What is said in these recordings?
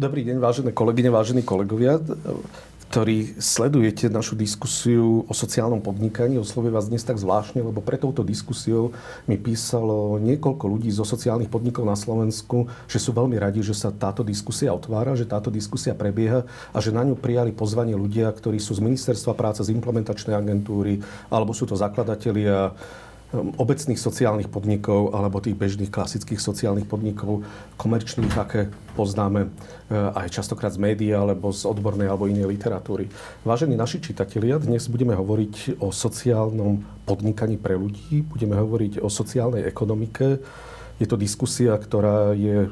Dobrý deň, vážené kolegyne, vážení kolegovia ktorí sledujete našu diskusiu o sociálnom podnikaní. Oslovuje vás dnes tak zvláštne, lebo pre touto diskusiou mi písalo niekoľko ľudí zo sociálnych podnikov na Slovensku, že sú veľmi radi, že sa táto diskusia otvára, že táto diskusia prebieha a že na ňu prijali pozvanie ľudia, ktorí sú z Ministerstva práce, z implementačnej agentúry, alebo sú to zakladatelia obecných sociálnych podnikov alebo tých bežných klasických sociálnych podnikov, komerčných, aké poznáme uh, aj častokrát z médií alebo z odbornej alebo inej literatúry. Vážení naši čitatelia, dnes budeme hovoriť o sociálnom podnikaní pre ľudí, budeme hovoriť o sociálnej ekonomike. Je to diskusia, ktorá je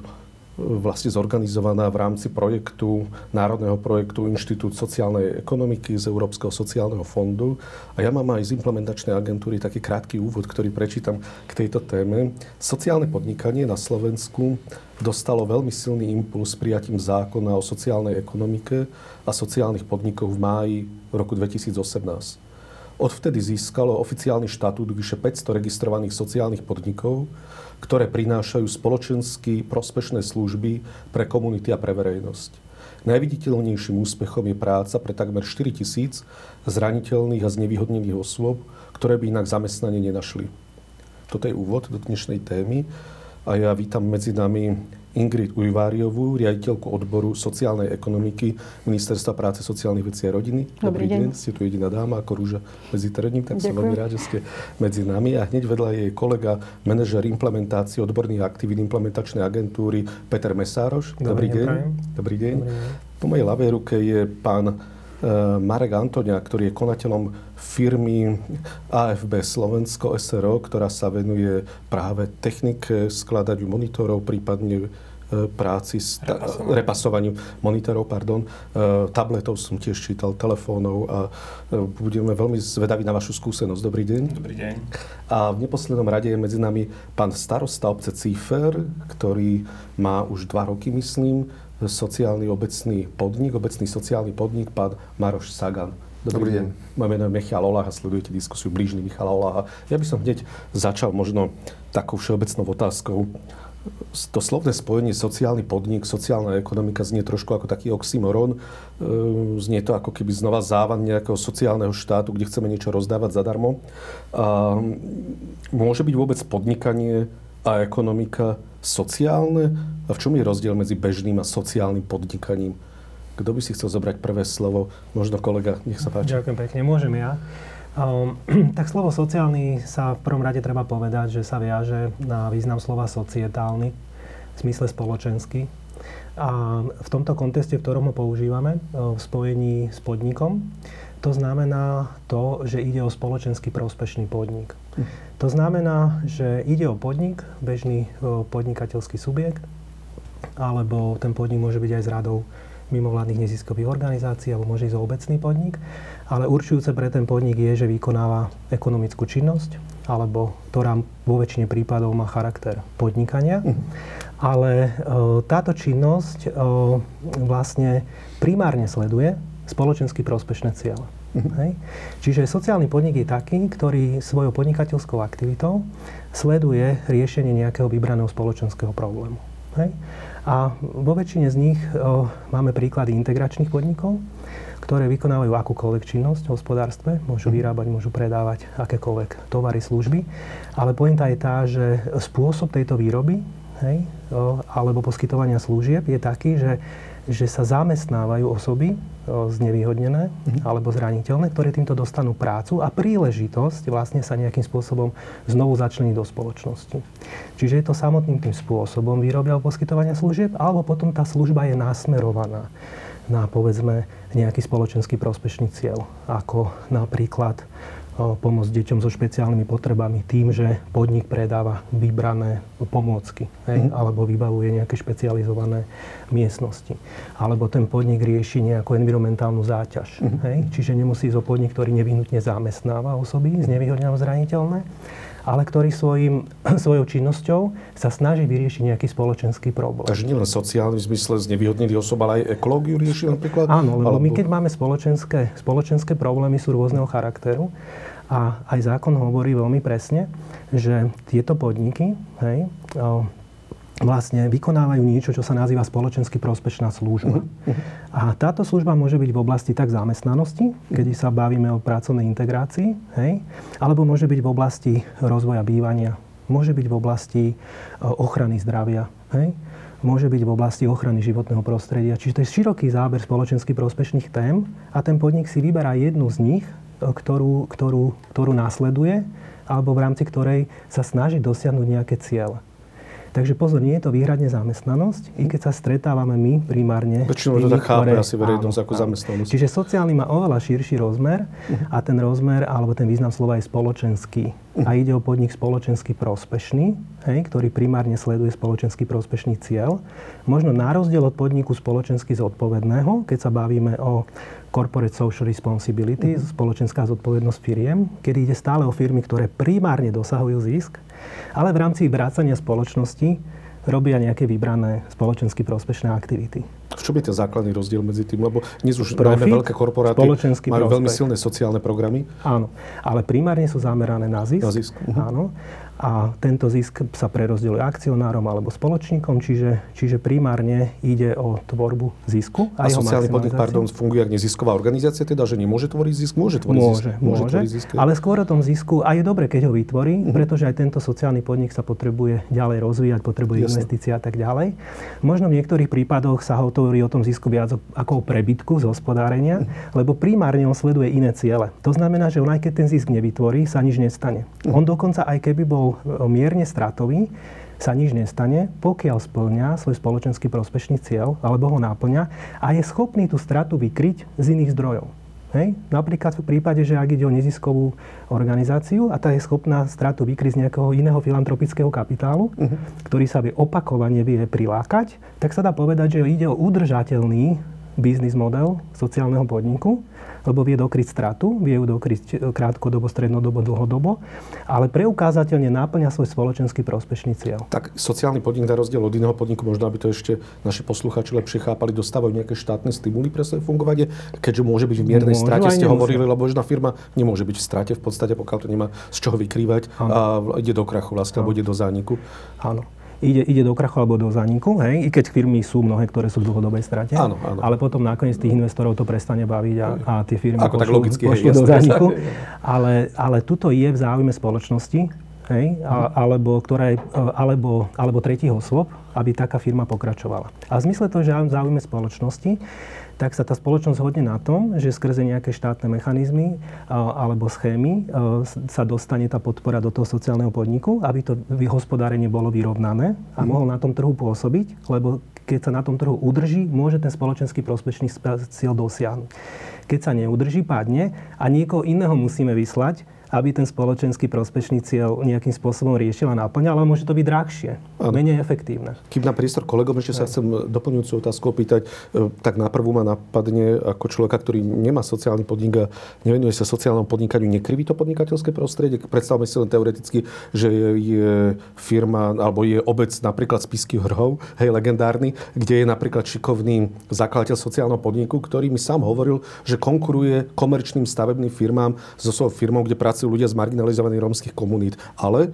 vlastne zorganizovaná v rámci projektu, národného projektu Inštitút sociálnej ekonomiky z Európskeho sociálneho fondu. A ja mám aj z implementačnej agentúry taký krátky úvod, ktorý prečítam k tejto téme. Sociálne podnikanie na Slovensku dostalo veľmi silný impuls prijatím zákona o sociálnej ekonomike a sociálnych podnikov v máji roku 2018. Odvtedy získalo oficiálny štatút vyše 500 registrovaných sociálnych podnikov, ktoré prinášajú spoločensky prospešné služby pre komunity a pre verejnosť. Najviditeľnejším úspechom je práca pre takmer 4 tisíc zraniteľných a znevýhodnených osôb, ktoré by inak zamestnanie nenašli. Toto je úvod do dnešnej témy a ja vítam medzi nami Ingrid Ujváriovú, riaditeľku odboru sociálnej ekonomiky Ministerstva práce, sociálnych vecí a rodiny. Dobrý, Dobrý deň. deň. Ste tu jediná dáma ako rúža medzi trním, tak Ďakujem. som veľmi rád, že ste medzi nami. A hneď vedľa jej kolega, manažer implementácie odborných aktivít implementačnej agentúry Peter Mesároš. Dobrý, Dobrý deň. Dobrý deň. Dobrý deň. Po mojej ľavej ruke je pán Eh, Marek Antonia, ktorý je konateľom firmy AFB Slovensko SRO, ktorá sa venuje práve technike skladaniu monitorov, prípadne práci s ta- repasovaniu monitorov, pardon. E, tabletov som tiež čítal, telefónov a budeme veľmi zvedaví na vašu skúsenosť. Dobrý deň. Dobrý deň. A v neposlednom rade je medzi nami pán starosta obce Cífer, ktorý má už dva roky, myslím, sociálny obecný podnik, obecný sociálny podnik, pán Maroš Sagan. Dobrý, Dobrý deň. Moje meno je Michal Olah a sledujete diskusiu blížny Michala Olaha. Ja by som hneď začal možno takou všeobecnou otázkou. To slovné spojenie sociálny podnik, sociálna ekonomika znie trošku ako taký oxymoron. Ehm, znie to ako keby znova závan nejakého sociálneho štátu, kde chceme niečo rozdávať zadarmo. A môže byť vôbec podnikanie a ekonomika sociálne? A v čom je rozdiel medzi bežným a sociálnym podnikaním? Kto by si chcel zobrať prvé slovo? Možno kolega, nech sa páči. Ďakujem pekne, môžem ja. Um, tak slovo sociálny sa v prvom rade treba povedať, že sa viaže na význam slova societálny, v zmysle spoločenský. A v tomto kontexte, v ktorom ho používame, v spojení s podnikom, to znamená to, že ide o spoločenský prospešný podnik. To znamená, že ide o podnik, bežný podnikateľský subjekt, alebo ten podnik môže byť aj z radou mimovládnych neziskových organizácií, alebo môže ísť o obecný podnik. Ale určujúce pre ten podnik je, že vykonáva ekonomickú činnosť, alebo ktorá vo väčšine prípadov má charakter podnikania. Mhm. Ale e, táto činnosť e, vlastne primárne sleduje spoločensky prospešné ciele. Mhm. Hej. Čiže sociálny podnik je taký, ktorý svojou podnikateľskou aktivitou sleduje riešenie nejakého vybraného spoločenského problému. Hej. A vo väčšine z nich o, máme príklady integračných podnikov, ktoré vykonávajú akúkoľvek činnosť v hospodárstve, môžu mhm. vyrábať, môžu predávať akékoľvek tovary, služby. Ale pointa je tá, že spôsob tejto výroby hej, o, alebo poskytovania služieb je taký, že že sa zamestnávajú osoby znevýhodnené mm-hmm. alebo zraniteľné, ktoré týmto dostanú prácu a príležitosť vlastne sa nejakým spôsobom znovu začleniť do spoločnosti. Čiže je to samotným tým spôsobom výroby alebo poskytovania služieb, alebo potom tá služba je nasmerovaná na povedzme nejaký spoločenský prospešný cieľ, ako napríklad pomôcť deťom so špeciálnymi potrebami tým, že podnik predáva vybrané pomôcky, hej, mm. alebo vybavuje nejaké špecializované miestnosti. Alebo ten podnik rieši nejakú environmentálnu záťaž. Mm. Hej, čiže nemusí ísť o podnik, ktorý nevyhnutne zamestnáva osoby znevýhodnené zraniteľné, ale ktorý svojim, svojou činnosťou sa snaží vyriešiť nejaký spoločenský problém. Takže nielen sociálny v zmysle znevýhodnených osob, ale aj ekológiu rieši napríklad? Áno, lebo alebo... my keď máme spoločenské, spoločenské problémy, sú rôzneho charakteru. A aj zákon hovorí veľmi presne, že tieto podniky hej, vlastne vykonávajú niečo, čo sa nazýva spoločensky prospešná služba. Uh-huh. A táto služba môže byť v oblasti tak zamestnanosti, kedy sa bavíme o pracovnej integrácii, hej, alebo môže byť v oblasti rozvoja bývania, môže byť v oblasti e, ochrany zdravia, hej, môže byť v oblasti ochrany životného prostredia. Čiže to je široký záber spoločensky prospešných tém a ten podnik si vyberá jednu z nich, e, ktorú, ktorú, ktorú následuje alebo v rámci ktorej sa snaží dosiahnuť nejaké ciele. Takže pozor, nie je to výhradne zamestnanosť, i keď sa stretávame my primárne. Väčšinou to tak chápe asi verejnosť ako áno. zamestnanosť. Čiže sociálny má oveľa širší rozmer a ten rozmer, alebo ten význam slova je spoločenský. A ide o podnik spoločensky prospešný, hej, ktorý primárne sleduje spoločensky prospešný cieľ. Možno na rozdiel od podniku spoločensky zodpovedného, keď sa bavíme o corporate social responsibility, uh-huh. spoločenská zodpovednosť firiem, kedy ide stále o firmy, ktoré primárne dosahujú zisk, ale v rámci vrácania spoločnosti robia nejaké vybrané spoločensky prospešné aktivity. V čom je ten základný rozdiel medzi tým? Lebo dnes už Profit, najmä veľké korporáty majú prospech. veľmi silné sociálne programy. Áno, ale primárne sú zamerané na zisk. Na zisk. Uh-huh. Áno a tento zisk sa prerozdeľuje akcionárom alebo spoločníkom, čiže, čiže primárne ide o tvorbu zisku. A, a sociálny podnik, pardon, funguje ako nezisková organizácia, teda, že nemôže tvoriť zisk? Môže tvoriť môže, zisk. Môže, môže zisk. ale skôr o tom zisku, a je dobre, keď ho vytvorí, uh-huh. pretože aj tento sociálny podnik sa potrebuje ďalej rozvíjať, potrebuje Jasne. investície a tak ďalej. Možno v niektorých prípadoch sa hovorí o tom zisku viac ako o prebytku z hospodárenia, lebo primárne on sleduje iné ciele. To znamená, že on aj keď ten zisk nevytvorí, sa nič nestane. On dokonca aj keby bol mierne stratový, sa nič nestane, pokiaľ splňa svoj spoločenský prospešný cieľ alebo ho náplňa a je schopný tú stratu vykryť z iných zdrojov. Hej? Napríklad v prípade, že ak ide o neziskovú organizáciu a tá je schopná stratu vykryť z nejakého iného filantropického kapitálu, uh-huh. ktorý sa vie opakovane vie prilákať, tak sa dá povedať, že ide o udržateľný biznis model sociálneho podniku, lebo vie dokryť stratu, vie ju dokryť e, krátkodobo, strednodobo, dlhodobo, ale preukázateľne náplňa svoj spoločenský prospešný cieľ. Tak sociálny podnik na rozdiel od iného podniku, možno aby to ešte naši posluchači lepšie chápali, dostávajú nejaké štátne stimuly pre svoje fungovanie, keďže môže byť v miernej môže, strate, ste hovorili, lebo jedna firma nemôže byť v strate v podstate, pokiaľ to nemá z čoho vykrývať ano. a ide do krachu vlastne, alebo ide do zániku. Áno ide, ide do krachu alebo do zániku, hej? i keď firmy sú mnohé, ktoré sú v dlhodobej strate. Áno, áno. Ale potom nakoniec tých investorov to prestane baviť a, a tie firmy Ako pošlu, tak logicky, pošlu hej, do zániku. Ale, ale tuto je v záujme spoločnosti, hej? A, alebo, ktorá je, alebo, alebo tretích osôb, aby taká firma pokračovala. A v zmysle toho, že v záujme spoločnosti, tak sa tá spoločnosť hodne na tom, že skrze nejaké štátne mechanizmy alebo schémy sa dostane tá podpora do toho sociálneho podniku, aby to hospodárenie bolo vyrovnané a mhm. mohol na tom trhu pôsobiť, lebo keď sa na tom trhu udrží, môže ten spoločenský prospešný cieľ dosiahnuť. Keď sa neudrží, padne a niekoho iného musíme vyslať, aby ten spoločenský prospešný cieľ nejakým spôsobom riešil a naplňal, ale môže to byť drahšie, ano. menej efektívne. Kým na priestor kolegom ešte sa chcem doplňujúcu otázku opýtať, e, tak na prvú ma napadne ako človeka, ktorý nemá sociálny podnik a nevenuje sa sociálnom podnikaniu, nekriví to podnikateľské prostredie. Predstavme si len teoreticky, že je firma alebo je obec napríklad Spisky hrhov, hej, legendárny, kde je napríklad šikovný zakladateľ sociálneho podniku, ktorý mi sám hovoril, že konkuruje komerčným stavebným firmám so svojou firmou, kde pracuje pracujú ľudia z marginalizovaných rómskych komunít. Ale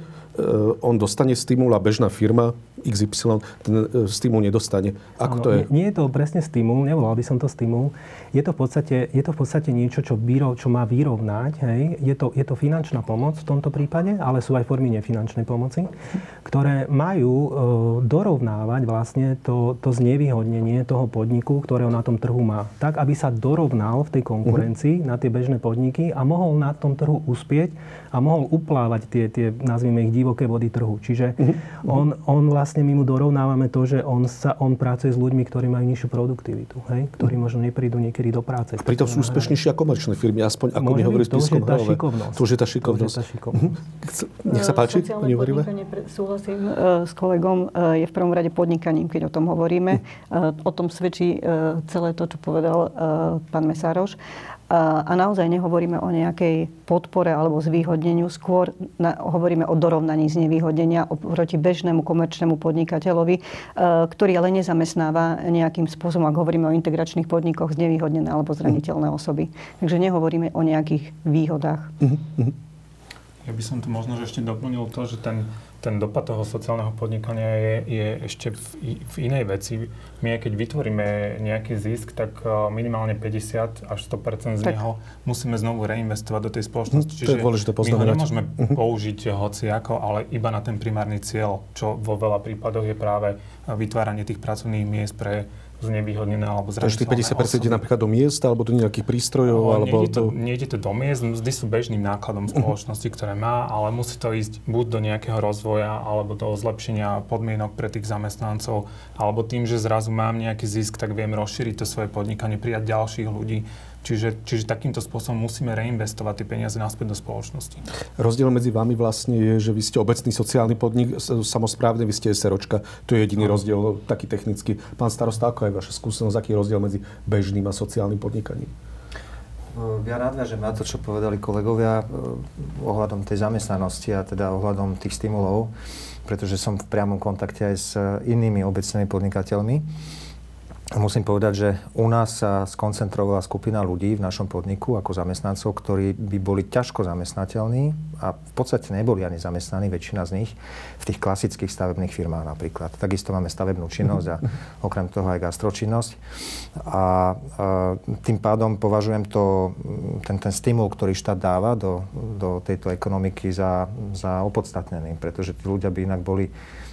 on dostane stimul a bežná firma XY ten e, stimul nedostane. Ako ano, to je? Nie, nie je to presne stimul, nevolal by som to stimul. Je to v podstate, je to v podstate niečo, čo, výro, čo má vyrovnať. Hej. Je, to, je to finančná pomoc v tomto prípade, ale sú aj formy nefinančnej pomoci, ktoré majú e, dorovnávať vlastne to, to znevýhodnenie toho podniku, ktorého na tom trhu má. Tak, aby sa dorovnal v tej konkurencii uh-huh. na tie bežné podniky a mohol na tom trhu uspieť a mohol uplávať tie, tie nazvime ich divoké vody trhu. Čiže uh-huh. on, on vlastne my mu dorovnávame to, že on, sa, on pracuje s ľuďmi, ktorí majú nižšiu produktivitu, hej? ktorí uh-huh. možno neprídu niekedy do práce. A pritom sú úspešnejšie ako komerčné firmy, aspoň ako mi hovorí to, že tá šikovnosť. To, že tá šikovnosť. To, že tá šikovnosť. Nech sa páči, pani súhlasím uh, s kolegom, uh, je v prvom rade podnikaním, keď o tom hovoríme. Uh, o tom svedčí celé to, čo povedal pán Mesároš. A naozaj nehovoríme o nejakej podpore alebo zvýhodneniu, skôr na, hovoríme o dorovnaní znevýhodnenia oproti bežnému komerčnému podnikateľovi, e, ktorý ale nezamestnáva nejakým spôsobom, ak hovoríme o integračných podnikoch, znevýhodnené alebo zraniteľné osoby. Takže nehovoríme o nejakých výhodách. Uh-huh. Ja by som tu možno že ešte doplnil to, že ten, ten dopad toho sociálneho podnikania je, je ešte v, v inej veci. My keď vytvoríme nejaký zisk, tak e, minimálne 50 až 100% z tak. neho musíme znovu reinvestovať do tej spoločnosti. Hm, Čiže my ho nemôžeme uh-huh. použiť hoci ako, ale iba na ten primárny cieľ, čo vo veľa prípadoch je práve vytváranie tých pracovných miest pre znevýhodnené alebo zraniteľné Takže 50% ide napríklad do miesta alebo do nejakých prístrojov? No, alebo nejde, to, do... nejde to do miest, mzdy sú bežným nákladom mhm. spoločnosti, ktoré má, ale musí to ísť buď do nejakého rozvoja alebo do zlepšenia podmienok pre tých zamestnancov, alebo tým, že zrazu mám nejaký zisk, tak viem rozšíriť to svoje podnikanie, prijať ďalších ľudí Čiže, čiže takýmto spôsobom musíme reinvestovať tie peniaze naspäť do spoločnosti. Rozdiel medzi vami vlastne je, že vy ste obecný sociálny podnik, samozprávne, vy ste SROčka. To je jediný no. rozdiel, taký technický. Pán starosta, ako je vaša skúsenosť, aký je rozdiel medzi bežným a sociálnym podnikaním? Ja nadviažem na to, čo povedali kolegovia ohľadom tej zamestnanosti a teda ohľadom tých stimulov, pretože som v priamom kontakte aj s inými obecnými podnikateľmi. Musím povedať, že u nás sa skoncentrovala skupina ľudí v našom podniku ako zamestnancov, ktorí by boli ťažko zamestnateľní a v podstate neboli ani zamestnaní, väčšina z nich, v tých klasických stavebných firmách napríklad. Takisto máme stavebnú činnosť a okrem toho aj gastročinnosť. A, a tým pádom považujem to, ten, ten stimul, ktorý štát dáva do, do tejto ekonomiky za, za opodstatnený, pretože tí ľudia by inak boli E,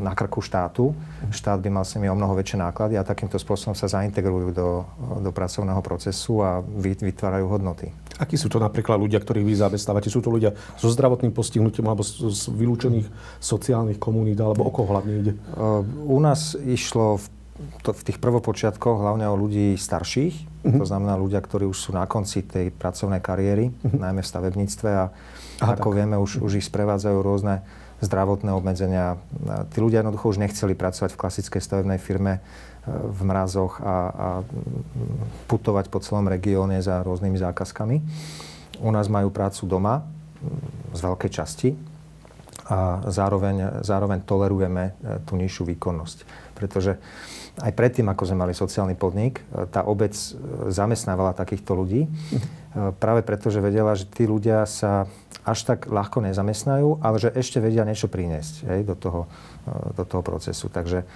na krku štátu. Štát by mal s nimi o mnoho väčšie náklady a takýmto spôsobom sa zaintegrujú do, do pracovného procesu a vytvárajú hodnoty. Akí sú to napríklad ľudia, ktorých vy zamestnávate? Sú to ľudia so zdravotným postihnutím alebo z, vylúčených sociálnych komunít, alebo o koho hlavne ide? E, u nás išlo v, to, v tých prvopočiatkoch hlavne o ľudí starších, uh-huh. to znamená ľudia, ktorí už sú na konci tej pracovnej kariéry, uh-huh. najmä v stavebníctve a Aha, ako tak. vieme, už, už ich sprevádzajú rôzne zdravotné obmedzenia. Tí ľudia jednoducho už nechceli pracovať v klasickej stavebnej firme e, v mrazoch a, a putovať po celom regióne za rôznymi zákazkami. U nás majú prácu doma z veľkej časti a zároveň, zároveň tolerujeme e, tú nižšiu výkonnosť. Pretože aj predtým, ako sme mali sociálny podnik, e, tá obec zamestnávala takýchto ľudí. Práve preto, že vedela, že tí ľudia sa až tak ľahko nezamestnajú, ale že ešte vedia niečo priniesť hej, do, toho, do toho procesu. Takže e,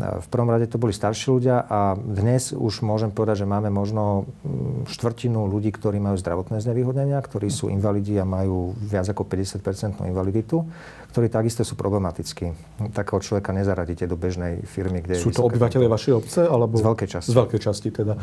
v prvom rade to boli starší ľudia a dnes už môžem povedať, že máme možno mm, štvrtinu ľudí, ktorí majú zdravotné znevýhodnenia, ktorí sú invalidi a majú viac ako 50% invaliditu ktorí takisto sú problematickí. Takého človeka nezaradíte do bežnej firmy, kde Sú to obyvateľe vašej obce? Alebo... Z veľkej časti. Z veľkej časti teda.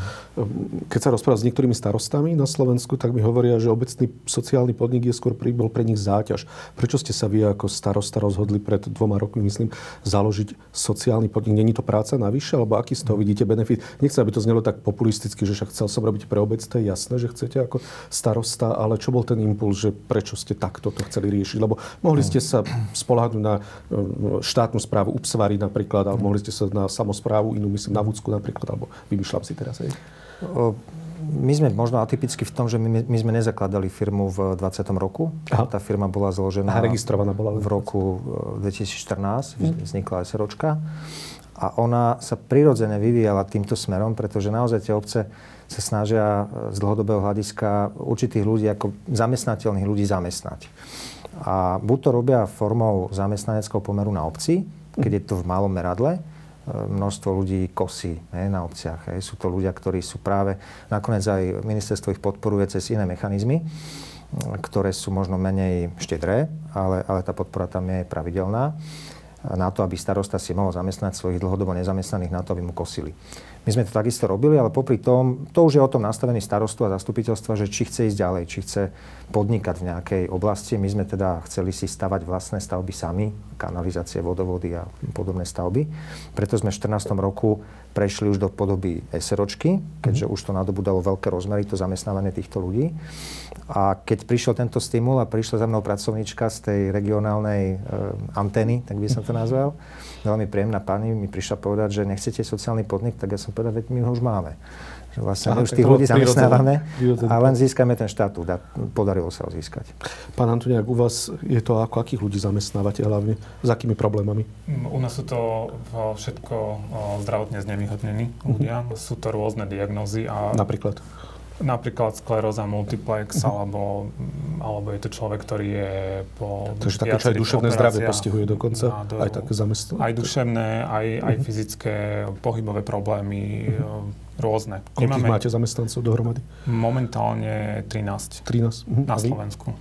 Keď sa rozprávam s niektorými starostami na Slovensku, tak mi hovoria, že obecný sociálny podnik je skôr bol pre nich záťaž. Prečo ste sa vy ako starosta rozhodli pred dvoma rokmi, myslím, založiť sociálny podnik? Není to práca navyše, alebo aký z toho vidíte benefit? Nechcem, aby to znelo tak populisticky, že však chcel som robiť pre obec, to je jasné, že chcete ako starosta, ale čo bol ten impuls, že prečo ste takto to chceli riešiť? Lebo mohli ste sa spolahnuť na e, štátnu správu Upsvary napríklad, alebo mohli ste sa na samozprávu inú, myslím na Vúcku napríklad, alebo vymýšľam si teraz. Hej. My sme možno atypicky v tom, že my, my sme nezakladali firmu v 20. roku. Aha. Tá firma bola zložená... A registrovaná bola v roku 2014, hm. vznikla SROčka. A ona sa prirodzene vyvíjala týmto smerom, pretože naozaj tie obce sa snažia z dlhodobého hľadiska určitých ľudí, ako zamestnateľných ľudí zamestnať. A buď to robia formou zamestnaneckého pomeru na obci, keď je to v malom meradle, množstvo ľudí kosí ne, na obciach. Hej. Sú to ľudia, ktorí sú práve, nakoniec aj ministerstvo ich podporuje cez iné mechanizmy, ktoré sú možno menej štedré, ale, ale tá podpora tam je pravidelná na to, aby starosta si mohol zamestnať svojich dlhodobo nezamestnaných, na to, aby mu kosili. My sme to takisto robili, ale popri tom, to už je o tom nastavení starostu a zastupiteľstva, že či chce ísť ďalej, či chce podnikať v nejakej oblasti. My sme teda chceli si stavať vlastné stavby sami, kanalizácie, vodovody a podobné stavby. Preto sme v 14. roku prešli už do podoby SROčky, keďže už to nadobudalo veľké rozmery, to zamestnávanie týchto ľudí. A keď prišiel tento stimul a prišla za mnou pracovníčka z tej regionálnej e, antény, tak by som to nazval, veľmi príjemná pani mi prišla povedať, že nechcete sociálny podnik, tak ja som povedal, veď my ho už máme. Že vlastne Aha, my už tých ľudí zamestnávame a len získame ten štatút a podarilo sa ho získať. Pán Antoniak, u vás je to ako akých ľudí zamestnávate hlavne? S akými problémami? Mm, u nás sú to všetko zdravotne znevýhodnení ľudia. Uh-huh. Sú to rôzne diagnózy. A Napríklad? Napríklad skleróza multiplex, uh-huh. alebo, alebo je to človek, ktorý je po Takže také, čo aj duševné zdravie postihuje dokonca, do, aj také zamestnanie. Aj duševné, aj, aj uh-huh. fyzické, pohybové problémy, uh-huh. rôzne. Koľkých máte zamestnancov dohromady? Momentálne 13. 13? Uh-huh. Na Slovensku.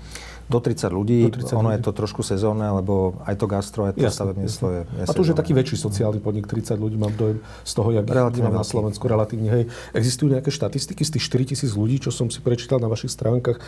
Do 30 ľudí, do 30 ono ľudí. je to trošku sezónne, lebo aj to gastro, aj to stavebníctvo je, je A to už je taký väčší sociálny podnik, 30 ľudí mám dojem z toho, jak relatívne na Slovensku relatívne. Hej. Existujú nejaké štatistiky z tých 4 tisíc ľudí, čo som si prečítal na vašich stránkach, e,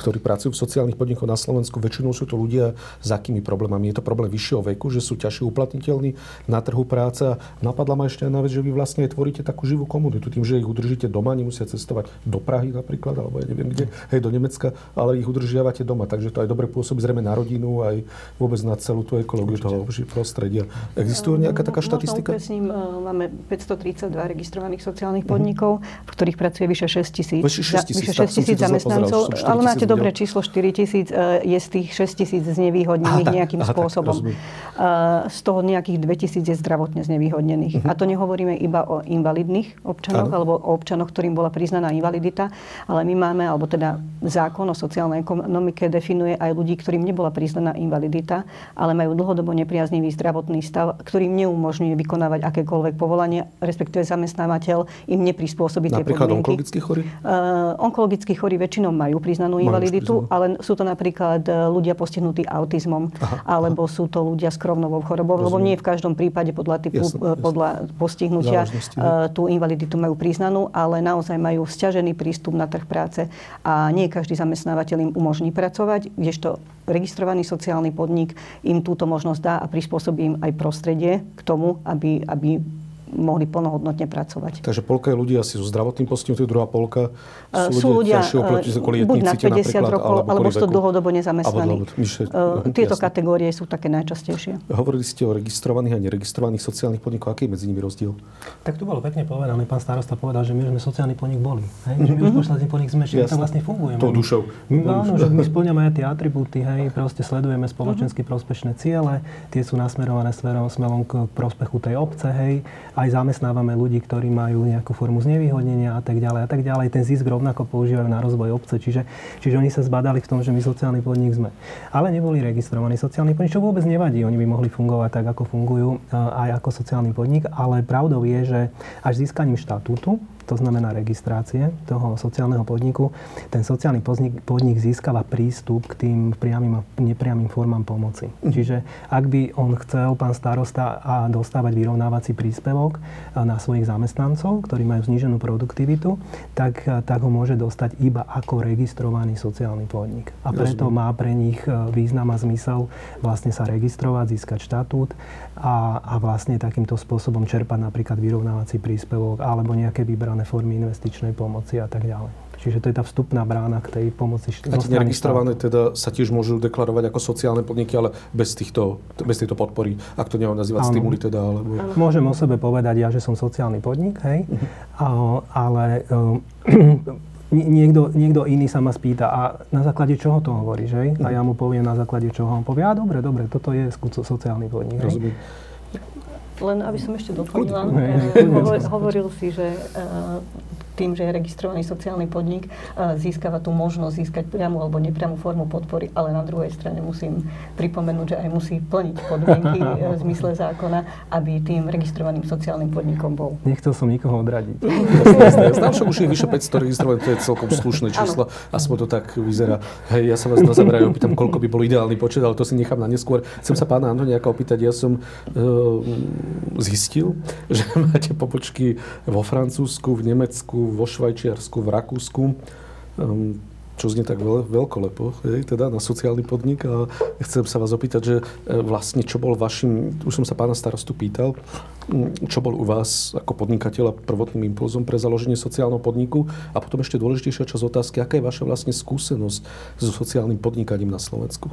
ktorí pracujú v sociálnych podnikoch na Slovensku. Väčšinou sú to ľudia s akými problémami. Je to problém vyššieho veku, že sú ťažšie uplatniteľní na trhu práce. Napadla ma ešte jedna vec, že vy vlastne tvoríte takú živú komunitu. Tým, že ich udržíte doma, nemusia cestovať do Prahy napríklad, alebo ja neviem kde, hej, do Nemecka, ale ich udržíte udržiavate doma, takže to aj dobre pôsobí zrejme na rodinu, aj vôbec na celú tú ekológiu toho prostredia. Existuje nejaká taká štatistika? Možno e, máme 532 registrovaných sociálnych podnikov, v ktorých pracuje vyše 6 tisíc, vyše 6 tisíc, 6 tisíc zamestnancov, ale máte dobré číslo 4 tisíc, e, je z tých 6 tisíc znevýhodnených aha, nejakým aha, spôsobom. Tak, e, z toho nejakých 2 tisíc je zdravotne znevýhodnených. Uh-huh. A to nehovoríme iba o invalidných občanoch, ano. alebo o občanoch, ktorým bola priznaná invalidita, ale my máme, alebo teda zákon o sociálnej ekonomike definuje aj ľudí, ktorým nebola priznaná invalidita, ale majú dlhodobo nepriaznivý zdravotný stav, ktorým neumožňuje vykonávať akékoľvek povolanie, respektíve zamestnávateľ im neprispôsobí tie napríklad podmienky. onkologickí chorí? Uh, onkologickí chorí väčšinou majú priznanú majú invaliditu, priznanú. ale sú to napríklad e, ľudia postihnutí autizmom, aha, alebo aha. sú to ľudia s krovnovou chorobou, Rozumiem. lebo nie v každom prípade podľa typu, jasne, jasne. podľa postihnutia uh, tú invaliditu majú priznanú, ale naozaj majú vzťažený prístup na trh práce a nie každý zamestnávateľ im umožňuje umožní pracovať, kdežto registrovaný sociálny podnik im túto možnosť dá a prispôsobí im aj prostredie k tomu, aby, aby mohli plnohodnotne pracovať. Takže polka je ľudia asi so zdravotným postihnutím, druhá polka sú, sú ľudia, ľudia kvôli buď na 50 rokov, alebo, alebo sú dlhodobo nezamestnaní. Alebo, uh, tieto jasne. kategórie sú také najčastejšie. Hovorili ste o registrovaných a neregistrovaných sociálnych podnikoch. Aký je medzi nimi rozdiel? Tak tu bolo pekne povedané. Pán starosta povedal, že my sme sociálny podnik boli. Hej? Že my už posledný podnik sme, že tam vlastne fungujeme. To dušou. No, áno, že my splňame aj tie atribúty, hej, proste sledujeme spoločensky prospešné ciele, tie sú nasmerované smerom, smerom k prospechu tej obce, hej, aj zamestnávame ľudí, ktorí majú nejakú formu znevýhodnenia a tak ďalej a tak ďalej. Ten zisk rovnako používajú na rozvoj obce, čiže, čiže oni sa zbadali v tom, že my sociálny podnik sme. Ale neboli registrovaní sociálny podnik, čo vôbec nevadí. Oni by mohli fungovať tak, ako fungujú aj ako sociálny podnik, ale pravdou je, že až získaním štatútu, to znamená registrácie toho sociálneho podniku, ten sociálny podnik, podnik získava prístup k tým priamým a nepriamým formám pomoci. Mm. Čiže ak by on chcel, pán starosta, a dostávať vyrovnávací príspevok na svojich zamestnancov, ktorí majú zníženú produktivitu, tak, tak ho môže dostať iba ako registrovaný sociálny podnik. A preto má pre nich e, význam a zmysel vlastne sa registrovať, získať štatút a, a vlastne takýmto spôsobom čerpať napríklad vyrovnávací príspevok alebo nejaké vybrané formy investičnej pomoci a tak ďalej. Čiže to je tá vstupná brána k tej pomoci A tie neregistrované teda sa tiež môžu deklarovať ako sociálne podniky, ale bez, týchto, bez tejto podpory, ak to neviem nazývať stimuly teda, alebo... Môžem o sebe povedať ja, že som sociálny podnik, hej, uh-huh. a, ale niekto, niekto iný sa ma spýta, a na základe čoho to hovoríš, hej? A ja mu poviem na základe čoho. On povie, a dobre, dobre, toto je sociálny podnik. Rozumiem. Len aby som ešte doplnila, eh, hovoril si, že eh, tým, že je registrovaný sociálny podnik, získava tú možnosť získať priamu alebo nepriamu formu podpory, ale na druhej strane musím pripomenúť, že aj musí plniť podmienky e, v zmysle zákona, aby tým registrovaným sociálnym podnikom bol. Nechcel som nikoho odradiť. Znám, že už je vyše 500 registrovaných, to je celkom slušné číslo, aspoň to tak vyzerá. Hej, ja sa vás na záver opýtam, koľko by bol ideálny počet, ale to si nechám na neskôr. Chcem sa pána Antoniaka opýtať, ja som uh, zistil, že máte pobočky vo Francúzsku, v Nemecku, vo Švajčiarsku, v Rakúsku, um, čo znie tak veľ, veľkolepo, je, teda na sociálny podnik. A chcem sa vás opýtať, že e, vlastne čo bol vašim, už som sa pána starostu pýtal, čo bol u vás ako podnikateľa prvotným impulzom pre založenie sociálneho podniku a potom ešte dôležitejšia časť otázky, aká je vaša vlastne skúsenosť so sociálnym podnikaním na Slovensku?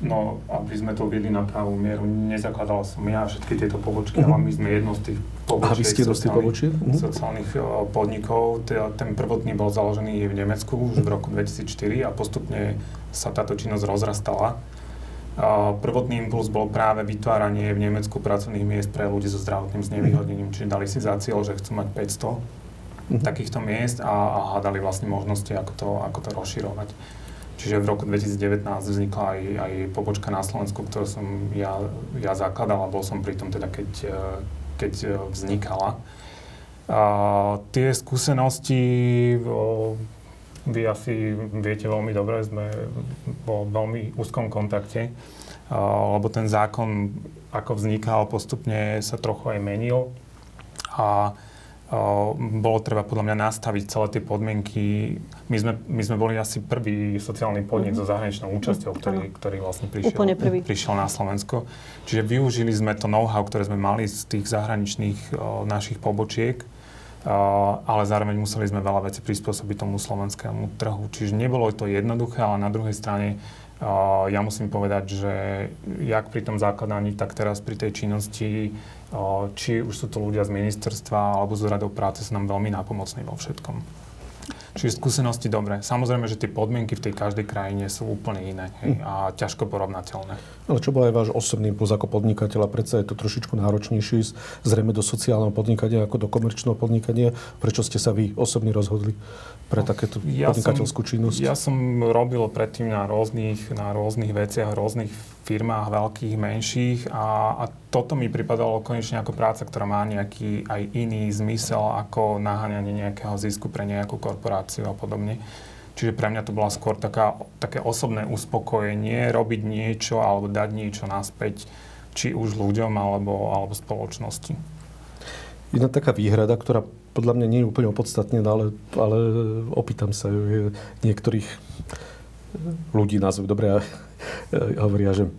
No, aby sme to uviedli na pravú mieru, nezakladal som ja všetky tieto pobočky, uh-huh. ale my sme jedno z tých pobočiek, ste sociálnych, uh-huh. sociálnych podnikov. Ten prvotný bol založený v Nemecku už v roku 2004 a postupne sa táto činnosť rozrastala. Prvotný impuls bol práve vytváranie v Nemecku pracovných miest pre ľudí so zdravotným znevýhodnením, čiže dali si za cieľ, že chcú mať 500 mm-hmm. takýchto miest a, a hľadali vlastne možnosti, ako to, ako to rozširovať. Čiže v roku 2019 vznikla aj, aj pobočka na Slovensku, ktorú som ja, ja zakladal a bol som pri tom teda, keď, e, keď e, vznikala. A tie skúsenosti, vy asi viete veľmi dobre, sme vo veľmi úzkom kontakte, lebo ten zákon, ako vznikal, postupne sa trochu aj menil. A bolo treba podľa mňa nastaviť celé tie podmienky. My sme, my sme boli asi prvý sociálny podnik mm-hmm. so zahraničnou účasťou, ktorý, ktorý vlastne prišiel, prišiel na Slovensko. Čiže využili sme to know-how, ktoré sme mali z tých zahraničných o, našich pobočiek, o, ale zároveň museli sme veľa vecí prispôsobiť tomu slovenskému trhu. Čiže nebolo to jednoduché, ale na druhej strane ja musím povedať, že jak pri tom zakladaní, tak teraz pri tej činnosti, či už sú to ľudia z ministerstva alebo z úradov práce, sú nám veľmi nápomocní vo všetkom. Čiže skúsenosti dobré. Samozrejme, že tie podmienky v tej každej krajine sú úplne iné hej, a ťažko porovnateľné. Ale čo bol aj váš osobný impuls ako podnikateľa? Predsa je to trošičku náročnejšie zrejme do sociálneho podnikania ako do komerčného podnikania. Prečo ste sa vy osobne rozhodli pre takéto ja podnikateľskú činnosť? Ja som robil predtým na rôznych, na rôznych veciach, rôznych firmách, veľkých, menších a, a toto mi pripadalo konečne ako práca, ktorá má nejaký aj iný zmysel ako naháňanie nejakého zisku pre nejakú korporáciu a podobne. Čiže pre mňa to bola skôr taká, také osobné uspokojenie, robiť niečo alebo dať niečo naspäť, či už ľuďom alebo, alebo spoločnosti. Jedna taká výhrada, ktorá podľa mňa nie je úplne opodstatnená, ale, ale opýtam sa ju niektorých ľudí, názov dobre, hovoria, že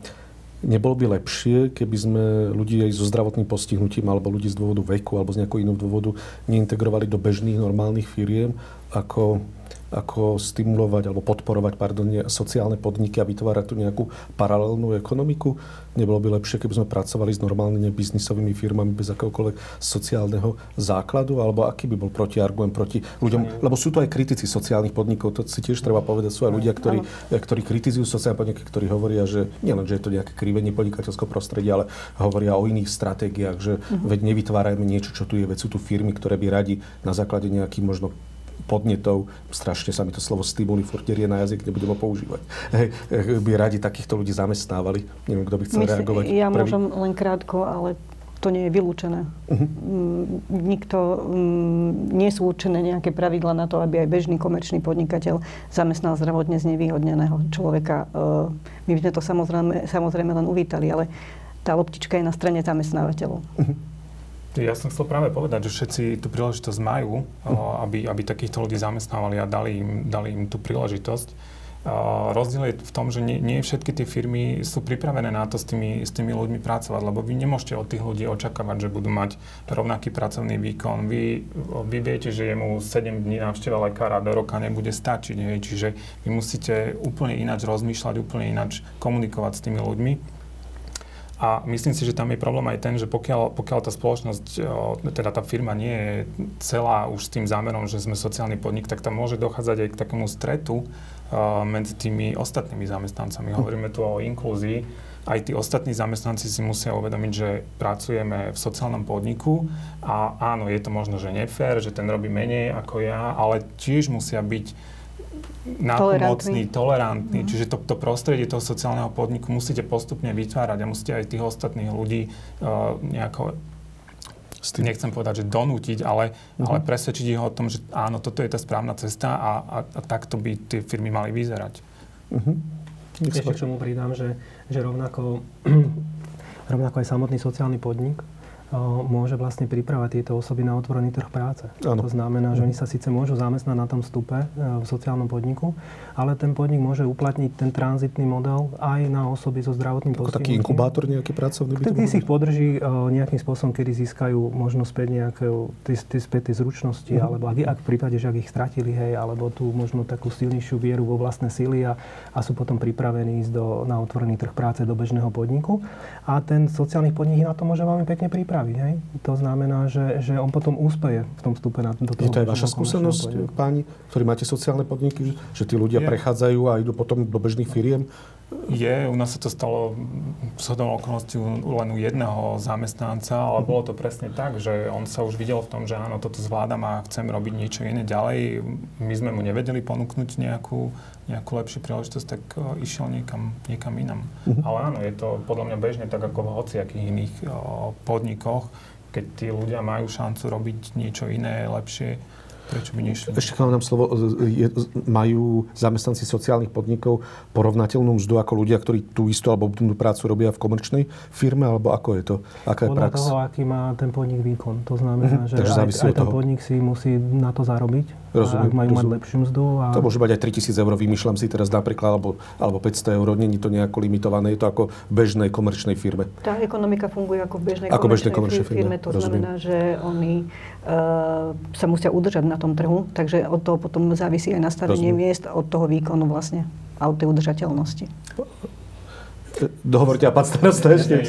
Nebolo by lepšie, keby sme ľudí aj so zdravotným postihnutím alebo ľudí z dôvodu veku alebo z nejakého iného dôvodu neintegrovali do bežných normálnych firiem, ako ako stimulovať alebo podporovať pardon, sociálne podniky a vytvárať tu nejakú paralelnú ekonomiku? Nebolo by lepšie, keby sme pracovali s normálnymi biznisovými firmami bez akéhokoľvek sociálneho základu? Alebo aký by bol protiargument proti ľuďom? Lebo sú to aj kritici sociálnych podnikov, to si tiež treba povedať. Sú aj ľudia, ktorí, ktorí kritizujú sociálne podniky, ktorí hovoria, že nielen, že je to nejaké krivenie podnikateľského prostredia, ale hovoria o iných stratégiách, že uh-huh. veď nevytvárajme niečo, čo tu je, veď sú tu firmy, ktoré by radi na základe nejakých možno podnetov, strašne sa mi to slovo stimuli forterie na jazyk, nebudem ho používať, hej, by radi takýchto ľudí zamestnávali. Neviem, kto by chcel Myslím, reagovať. Ja prvý. môžem len krátko, ale to nie je vylúčené. Uh-huh. Nikto, mm, nie sú určené nejaké pravidla na to, aby aj bežný komerčný podnikateľ zamestnal zdravotne znevýhodneného človeka. E, my by sme to samozrejme, samozrejme len uvítali, ale tá loptička je na strane zamestnávateľov. Uh-huh. Ja som chcel práve povedať, že všetci tú príležitosť majú, hm. aby, aby takýchto ľudí zamestnávali a dali im, dali im tú príležitosť. Uh, rozdiel je v tom, že nie, nie všetky tie firmy sú pripravené na to s tými, s tými ľuďmi pracovať, lebo vy nemôžete od tých ľudí očakávať, že budú mať rovnaký pracovný výkon. Vy, vy viete, že jemu 7 dní návšteva lekára do roka nebude stačiť, hej? čiže vy musíte úplne ináč rozmýšľať, úplne ináč komunikovať s tými ľuďmi. A myslím si, že tam je problém aj ten, že pokiaľ, pokiaľ tá spoločnosť, teda tá firma nie je celá už s tým zámerom, že sme sociálny podnik, tak tam môže dochádzať aj k takému stretu medzi tými ostatnými zamestnancami. Hovoríme tu o inklúzii. Aj tí ostatní zamestnanci si musia uvedomiť, že pracujeme v sociálnom podniku a áno, je to možno, že nefér, že ten robí menej ako ja, ale tiež musia byť napomocný, tolerantný. Mm. Čiže to, to prostredie toho sociálneho podniku musíte postupne vytvárať a musíte aj tých ostatných ľudí uh, nejako nechcem povedať, že donútiť, ale, uh-huh. ale presvedčiť ich o tom, že áno, toto je tá správna cesta a, a, a takto by tie firmy mali vyzerať. Uh-huh. Ešte k tomu pridám, že, že rovnako, rovnako aj samotný sociálny podnik môže vlastne pripravať tieto osoby na otvorený trh práce. Ano. To znamená, že oni sa síce môžu zamestnať na tom stupe e, v sociálnom podniku, ale ten podnik môže uplatniť ten tranzitný model aj na osoby so zdravotným postihnutím. Taký inkubátor nejaký pracovný by si ich podrží e, nejakým spôsobom, kedy získajú možno späť nejaké späť tie zručnosti, uh-huh. alebo ak, ak v prípade, že ak ich stratili, hej, alebo tú možno takú silnejšiu vieru vo vlastné síly a, a sú potom pripravení ísť do, na otvorený trh práce do bežného podniku. A ten sociálny podnik na to môže veľmi pekne pripraviť spraviť. Hej? To znamená, že, že on potom úspeje v tom vstupe na, do toho. Je to aj vaša skúsenosť, páni, ktorí máte sociálne podniky, že, že tí ľudia je. prechádzajú a idú potom do bežných firiem? Je, u nás sa to stalo s hodou okolností len u jedného zamestnanca, ale bolo to presne tak, že on sa už videl v tom, že áno, toto zvládam a chcem robiť niečo iné ďalej. My sme mu nevedeli ponúknuť nejakú, nejakú lepšiu príležitosť, tak uh, išiel niekam, niekam inam. Uh-huh. Ale áno, je to podľa mňa bežne tak ako v hociakých iných uh, podnikoch, keď tí ľudia majú šancu robiť niečo iné, lepšie, Prečo by nešli? Ešte vám slovo. Je, majú zamestnanci sociálnych podnikov porovnateľnú mzdu ako ľudia, ktorí tú istú alebo tú prácu robia v komerčnej firme, alebo ako je to? Aká je Podľa prax? toho, aký má ten podnik výkon. To znamená, Mhm. že Takže aj, závisí aj ten toho. podnik si musí na to zarobiť. Rozumiem, Ak majú mať lepšiu mzdu. A... To môže mať aj 3000 eur, vymýšľam si teraz napríklad, alebo, alebo 500 eur, není to nejako limitované, je to ako v bežnej komerčnej firme. Tá ekonomika funguje ako v bežnej Ako bežnej komerčnej komerčnej firme, firme. To rozumiem. znamená, že oni uh, sa musia udržať na tom trhu, takže od toho potom závisí aj nastavenie Rozumiem. miest, od toho výkonu vlastne a od tej udržateľnosti. Dohovorte a pán starosta ešte.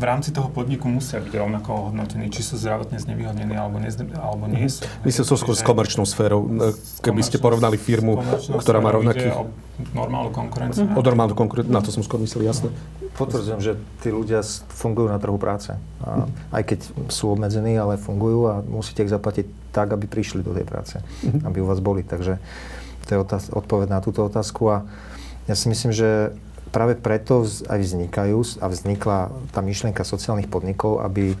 V rámci toho podniku musia byť rovnako ohodnotení, či sú zdravotne znevýhodnení alebo, nezne, alebo nie sú. Myslím, som skôr s komerčnou sférou. Keby ste porovnali firmu, ktorá má rovnaký... o normálnu konkurenciu. O normálnu konkurenciu, na to som skôr myslel, jasné. Potvrdzujem, že tí ľudia fungujú na trhu práce. A aj keď sú obmedzení, ale fungujú a musíte ich zaplatiť tak, aby prišli do tej práce. Aby u vás boli. Takže to je otáz- odpoveď na túto otázku. A ja si myslím, že práve preto aj vznikajú a vznikla tá myšlienka sociálnych podnikov, aby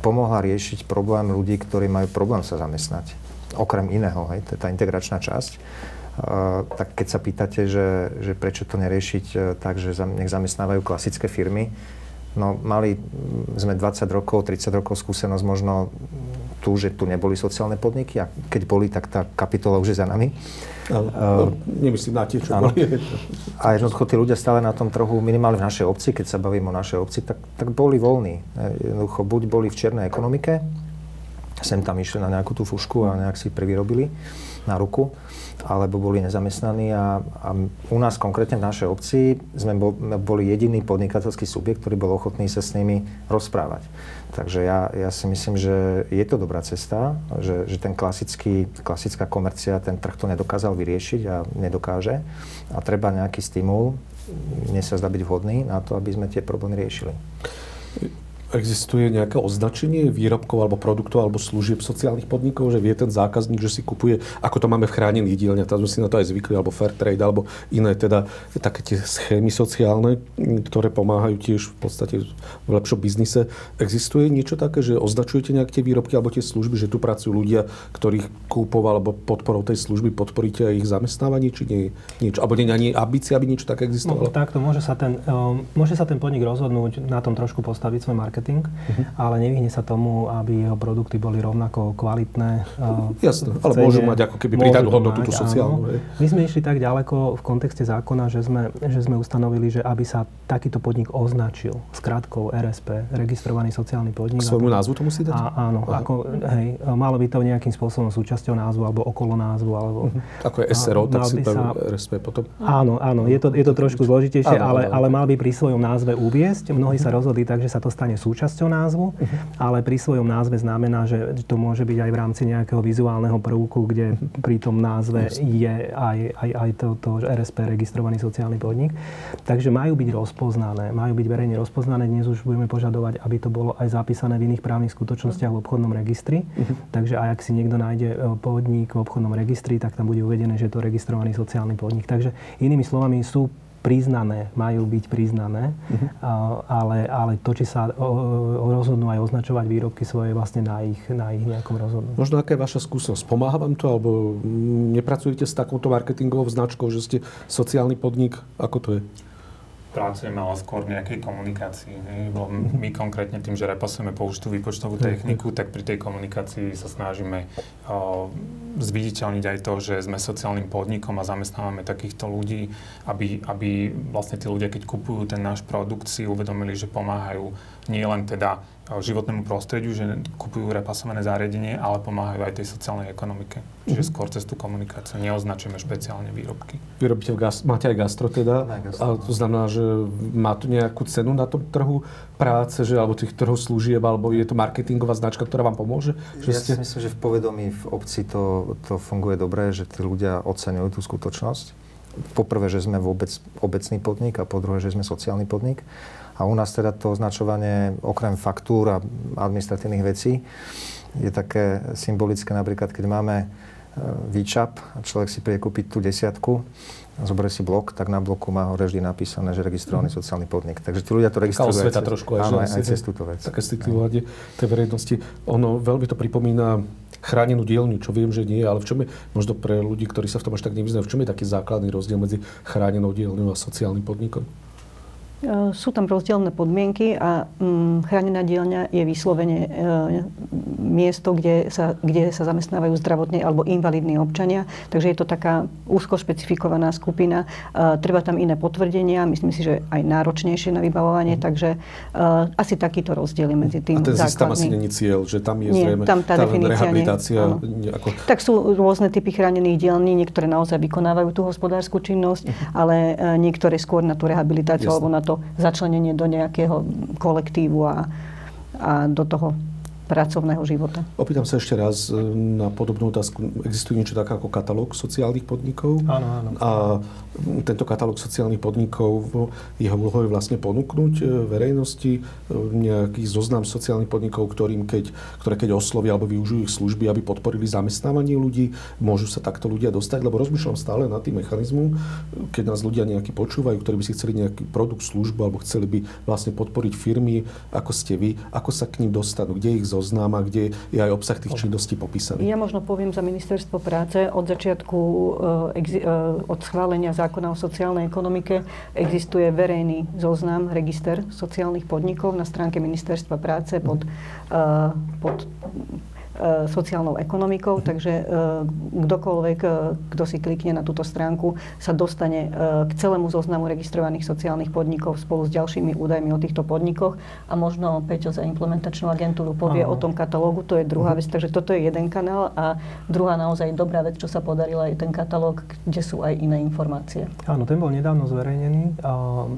pomohla riešiť problém ľudí, ktorí majú problém sa zamestnať. Okrem iného, hej, to je tá integračná časť. Tak keď sa pýtate, že, že prečo to neriešiť uh, tak, že zam, nech zamestnávajú klasické firmy, no mali sme 20 rokov, 30 rokov skúsenosť možno tu, že tu neboli sociálne podniky a keď boli, tak tá kapitola už je za nami. Ale, Uh, nemyslím na tie, čo áno. boli. A jednoducho tí ľudia stále na tom trhu, minimálne v našej obci, keď sa bavím o našej obci, tak, tak boli voľní. E, Jednoducho buď boli v čiernej ekonomike, sem tam išli na nejakú tú fušku a nejak si privyrobili na ruku, alebo boli nezamestnaní a, a u nás konkrétne v našej obci sme bol, boli jediný podnikateľský subjekt, ktorý bol ochotný sa s nimi rozprávať. Takže ja, ja si myslím, že je to dobrá cesta, že, že ten klasický, klasická komercia, ten trh to nedokázal vyriešiť a nedokáže a treba nejaký stimul, mne sa zdá byť vhodný na to, aby sme tie problémy riešili. Existuje nejaké označenie výrobkov alebo produktov alebo služieb sociálnych podnikov, že vie ten zákazník, že si kupuje, ako to máme v chránených dielňach, tam sme si na to aj zvykli, alebo fair trade, alebo iné teda také tie schémy sociálne, ktoré pomáhajú tiež v podstate v lepšom biznise. Existuje niečo také, že označujete nejaké tie výrobky alebo tie služby, že tu pracujú ľudia, ktorých kúpov alebo podporou tej služby podporíte aj ich zamestnávanie, či nie niečo, alebo nie ani ambícia, aby niečo také No, existovalo? takto môže sa, ten, um, môže sa ten podnik rozhodnúť na tom trošku postaviť svoj marketing, Mhm. ale nevyhne sa tomu, aby jeho produkty boli rovnako kvalitné. Jasné, v ale cene. môžu mať ako keby pridanú hodnotu tú sociálnu, áno. My sme išli tak ďaleko v kontexte zákona, že sme, že sme ustanovili, že aby sa takýto podnik označil s krátkou RSP, registrovaný sociálny podnik. K svojmu názvu to musí dať? A, áno, Aha. ako, hej, malo by to nejakým spôsobom súčasťou názvu alebo okolo názvu. Alebo, Ako je SRO, tak si sa- RSP potom. Áno, áno, je to, je to trošku zložitejšie, Áno, ale, áno. ale mal by pri svojom názve uviesť. Mnohí sa rozhodli tak, že sa to stane súčasťou názvu, ale pri svojom názve znamená, že to môže byť aj v rámci nejakého vizuálneho prvku, kde pri tom názve je aj, aj, aj to, to RSP, registrovaný sociálny podnik. Takže majú byť rozpoznané, majú byť verejne rozpoznané. Dnes už budeme požadovať, aby to bolo aj zapísané v iných právnych skutočnostiach v obchodnom registri. Takže aj ak si niekto nájde e, podnik v obchodnom registri, tak tam bude uvedené, že je to registrovaný sociálny podnik. Takže inými slovami sú priznané, majú byť priznané, a- ale, ale to, či sa rozhodnú aj označovať výrobky svoje vlastne na ich, na ich nejakom rozhodnutí. Možno aká je vaša skúsenosť? Pomáha vám to, alebo nepracujete s takouto marketingovou značkou, že ste sociálny podnik? Ako to je? Pracujeme ale skôr nejakej komunikácii. Lebo my konkrétne tým, že repasujeme použitú výpočtovú techniku, tak pri tej komunikácii sa snažíme uh, zviditeľniť aj to, že sme sociálnym podnikom a zamestnávame takýchto ľudí, aby, aby vlastne tí ľudia, keď kupujú ten náš produkt, si uvedomili, že pomáhajú nie len teda životnému prostrediu, že kupujú repasované zariadenie, ale pomáhajú aj tej sociálnej ekonomike. Čiže skôr cez tú komunikáciu neoznačujeme špeciálne výrobky. Vy robíte v gas- máte aj gastro teda, Aj gastro, a to znamená, že má to nejakú cenu na tom trhu práce, že, alebo tých trhov služieb, alebo je to marketingová značka, ktorá vám pomôže? Že Ja ste... si myslím, že v povedomí v obci to, to funguje dobre, že tí ľudia oceňujú tú skutočnosť. poprvé, že sme vôbec obecný podnik a po druhé, že sme sociálny podnik. A u nás teda to označovanie okrem faktúr a administratívnych vecí je také symbolické napríklad, keď máme e, výčap a človek si príde kúpiť tú desiatku, zoberie si blok, tak na bloku má hore vždy napísané, že registrovaný mm. sociálny podnik. Takže tí ľudia to registrujú. Taká sveta trošku aj, áno, aj, aj cez túto vec. Také citlivovanie tej verejnosti. Ono veľmi to pripomína chránenú dielňu, čo viem, že nie, ale v čom je, možno pre ľudí, ktorí sa v tom až tak nevyznajú, v čom je taký základný rozdiel medzi chránenou dielňou a sociálnym podnikom? E, sú tam rozdielne podmienky a mm, chránená dielňa je vyslovene e, miesto, kde sa, kde sa zamestnávajú zdravotne alebo invalidní občania. Takže je to taká úzko špecifikovaná skupina. E, treba tam iné potvrdenia, myslím si, že aj náročnejšie na vybavovanie, mm. takže asi takýto rozdiel je medzi tým A ten základný. tam asi není cieľ, že tam je Nie, zrejme tam tá, tá rehabilitácia. Nie, ako... Tak sú rôzne typy chránených dielní, niektoré naozaj vykonávajú tú hospodárskú činnosť, uh-huh. ale niektoré skôr na tú rehabilitáciu Jasne. alebo na to začlenenie do nejakého kolektívu a, a do toho pracovného života. Opýtam sa ešte raz e, na podobnú otázku. Existuje niečo také ako katalóg sociálnych podnikov? Áno, áno. A tento katalóg sociálnych podnikov, jeho úlohou je vlastne ponúknuť e, verejnosti e, nejaký zoznam sociálnych podnikov, ktorým keď, ktoré keď oslovia alebo využijú ich služby, aby podporili zamestnávanie ľudí, môžu sa takto ľudia dostať, lebo rozmýšľam stále na tým mechanizmu, keď nás ľudia nejaký počúvajú, ktorí by si chceli nejaký produkt, službu alebo chceli by vlastne podporiť firmy, ako ste vy, ako sa k ním dostanú, kde ich zo zoznam a kde je aj obsah tých činností popísaný. Ja možno poviem za ministerstvo práce. Od začiatku, eh, eh, od schválenia zákona o sociálnej ekonomike existuje verejný zoznam, register sociálnych podnikov na stránke ministerstva práce pod, eh, pod sociálnou ekonomikou, takže e, kdokoľvek, e, kto si klikne na túto stránku, sa dostane k celému zoznamu registrovaných sociálnych podnikov spolu s ďalšími údajmi o týchto podnikoch a možno Peťo za implementačnú agentúru povie Aha. o tom katalógu, to je druhá vec, takže toto je jeden kanál a druhá naozaj dobrá vec, čo sa podarila, je ten katalóg, kde sú aj iné informácie. Áno, ten bol nedávno zverejnený a,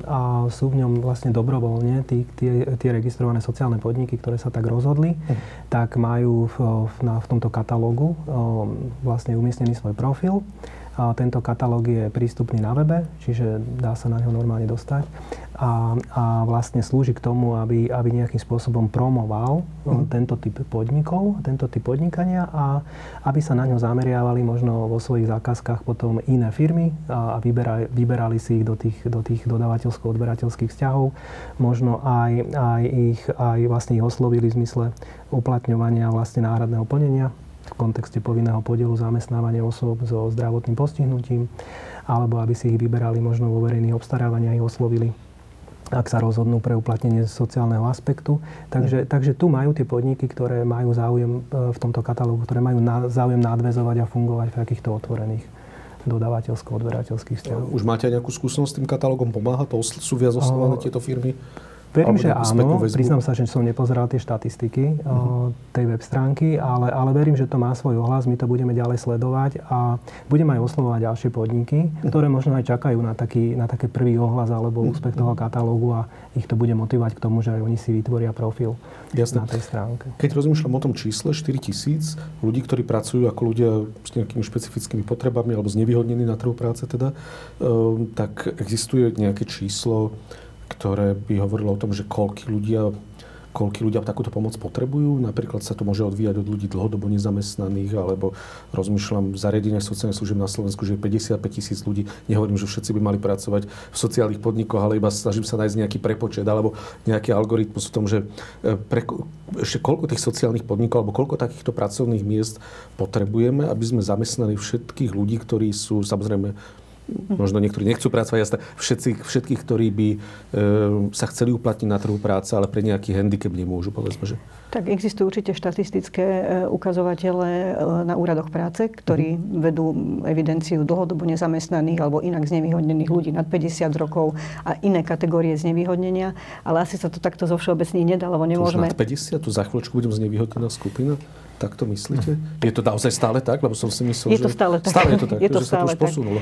a sú v ňom vlastne dobrovoľne tie, tie registrované sociálne podniky, ktoré sa tak rozhodli, uh. tak majú v na, v tomto katalógu vlastne umiestnený svoj profil. A tento katalóg je prístupný na webe, čiže dá sa na ňo normálne dostať. A, a vlastne slúži k tomu, aby, aby nejakým spôsobom promoval mm. tento typ podnikov, tento typ podnikania a aby sa na ňo zameriavali možno vo svojich zákazkách potom iné firmy a, a vyberali, vyberali si ich do tých, do tých dodávateľsko-odberateľských vzťahov. Možno aj, aj ich aj vlastne ich oslovili v zmysle uplatňovania vlastne náhradného plnenia v kontexte povinného podielu zamestnávania osôb so zdravotným postihnutím, alebo aby si ich vyberali možno vo verejných obstarávaniach, ich oslovili ak sa rozhodnú pre uplatnenie sociálneho aspektu. Takže, takže tu majú tie podniky, ktoré majú záujem e, v tomto katalógu, ktoré majú záujem nadvezovať a fungovať v takýchto otvorených dodávateľsko-odberateľských vzťahov. Už máte aj nejakú skúsenosť s tým katalógom? Pomáha to? Sú viac oslovované tieto firmy? Verím, že áno. Priznám sa, že som nepozeral tie štatistiky uh-huh. tej web stránky, ale, ale verím, že to má svoj ohlas. My to budeme ďalej sledovať a budeme aj oslovovať ďalšie podniky, ktoré možno aj čakajú na taký, na taký prvý ohlas alebo uh-huh. úspech toho katalógu a ich to bude motivovať k tomu, že aj oni si vytvoria profil Jasne. na tej stránke. Keď rozmýšľam o tom čísle 4 tisíc ľudí, ktorí pracujú ako ľudia s nejakými špecifickými potrebami alebo znevýhodnení na trhu práce teda, um, tak existuje nejaké číslo, ktoré by hovorilo o tom, že koľky ľudia koľky ľudia takúto pomoc potrebujú. Napríklad sa to môže odvíjať od ľudí dlhodobo nezamestnaných, alebo rozmýšľam v zariadeniach sociálnych služieb na Slovensku, že je 55 tisíc ľudí. Nehovorím, že všetci by mali pracovať v sociálnych podnikoch, ale iba snažím sa nájsť nejaký prepočet alebo nejaký algoritmus v tom, že e, pre, ešte koľko tých sociálnych podnikov alebo koľko takýchto pracovných miest potrebujeme, aby sme zamestnali všetkých ľudí, ktorí sú samozrejme možno niektorí nechcú pracovať, jasne, všetci, všetkých, ktorí by e, sa chceli uplatniť na trhu práce, ale pre nejaký handicap nemôžu, povedzme, že. Tak existujú určite štatistické e, ukazovatele e, na úradoch práce, ktorí mm-hmm. vedú evidenciu dlhodobo nezamestnaných alebo inak znevýhodnených ľudí nad 50 rokov a iné kategórie znevýhodnenia, ale asi sa to takto zo všeobecných nedá, lebo nemôžeme... Už nad 50? Tu za chvíľočku budem znevýhodnená skupina? Tak to myslíte? Je to naozaj stále tak? Lebo som si myslel, je to stále tak. Stále je to tak, je to že stále sa to už tak. posunulo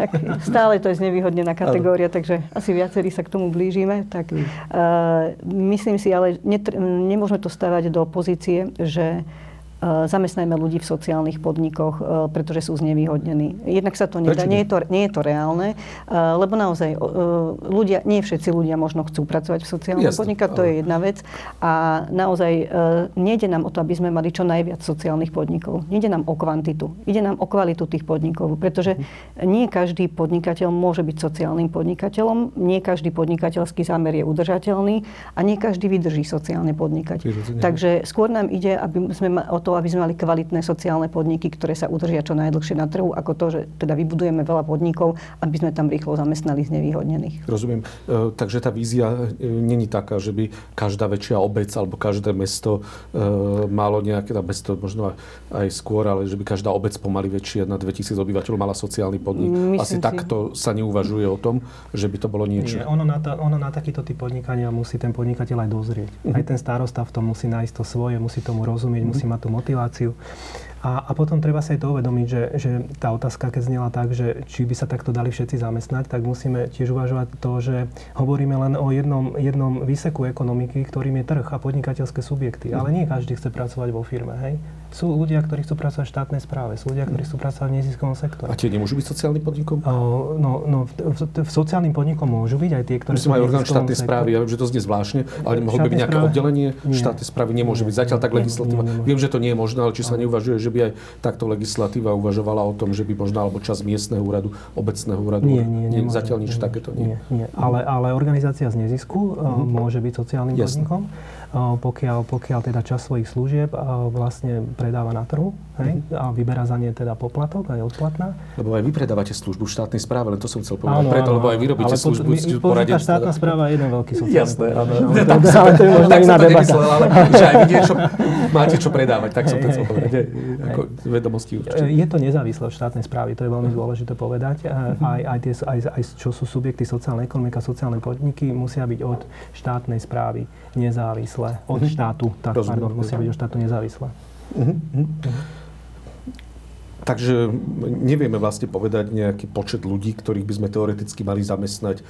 tak stále to je znevýhodnená kategória, takže asi viacerí sa k tomu blížime. Tak, uh, myslím si, ale netr- nemôžeme to stavať do pozície, že zamestnajme ľudí v sociálnych podnikoch, pretože sú znevýhodnení. Jednak sa to nedá, nie je to, nie je to reálne, lebo naozaj ľudia, nie všetci ľudia možno chcú pracovať v sociálnych podnikoch, to je jedna vec. A naozaj nejde nám o to, aby sme mali čo najviac sociálnych podnikov. Nejde nám o kvantitu, ide nám o kvalitu tých podnikov, pretože nie každý podnikateľ môže byť sociálnym podnikateľom, nie každý podnikateľský zámer je udržateľný a nie každý vydrží sociálne podnikať. Takže skôr nám ide aby sme, o to, aby sme mali kvalitné sociálne podniky, ktoré sa udržia čo najdlhšie na trhu, ako to, že teda vybudujeme veľa podnikov, aby sme tam rýchlo zamestnali znevýhodnených. Rozumiem. E, takže tá vízia e, není taká, že by každá väčšia obec alebo každé mesto e, malo nejaké, mesto to možno aj skôr, ale že by každá obec pomaly väčšia na 2000 obyvateľov mala sociálny podnik. Myslím Asi si. takto sa neuvažuje o tom, že by to bolo niečo. Nie, ono na, ta, ono na takýto typ podnikania musí ten podnikateľ aj dozrieť. Uh-huh. Aj ten starosta v tom musí nájsť to svoje, musí tomu rozumieť, uh-huh. musí mať tú motiváciu. A, a potom treba sa aj to uvedomiť, že, že tá otázka, keď znela tak, že či by sa takto dali všetci zamestnať, tak musíme tiež uvažovať to, že hovoríme len o jednom, jednom výseku ekonomiky, ktorým je trh a podnikateľské subjekty. Ale nie každý chce pracovať vo firme. Hej? Sú ľudia, ktorí chcú pracovať v štátnej správe, sú ľudia, ktorí chcú pracovať v neziskovom sektore. A tie nemôžu byť sociálnym podnikom? O, no, no v, v, v sociálnym podnikom môžu byť aj tie, ktoré Myslím, sú aj orgán štátnej správy. Ja viem, že to znie zvláštne, ale mohlo by byť nejaké správe? oddelenie nie. štátnej správy. Nemôže nie. byť zatiaľ tak legislatíva. Nie, nie, viem, že to nie je možné, ale či sa neuvažuje, že by aj takto legislatíva uvažovala o tom, že by možno alebo čas miestneho úradu, obecného úradu. Nie, nie, nie, zatiaľ nič nie, takéto nie. nie, nie. Ale, ale organizácia z nezisku mm-hmm. môže byť sociálnym Jasne. podnikom pokiaľ, pokiaľ teda čas svojich služieb vlastne predáva na trhu hej, mm-hmm. a vyberá za ne teda poplatok a je odplatná. Lebo aj vy predávate službu v štátnej správe, len to som chcel povedať. Áno, Preto, áno, lebo aj vy robíte ale službu s poradenstvom. štátna správa je jeden veľký sociálny Jasné, áno. Ale to je možno iná debata. Ale že aj vy niečo máte čo predávať, tak som to chcel povedať. Ako vedomosti určite. Je to nezávislé od štátnej správy, to je veľmi dôležité povedať. Mhm. Aj, aj, tie, aj, aj čo sú subjekty sociálnej ekonomika, sociálne podniky, musia byť od štátnej správy nezávislé. Od mhm. štátu, tak, pardon, musia byť od štátu nezávislé. Uh-huh. Takže nevieme vlastne povedať nejaký počet ľudí, ktorých by sme teoreticky mali zamestnať e,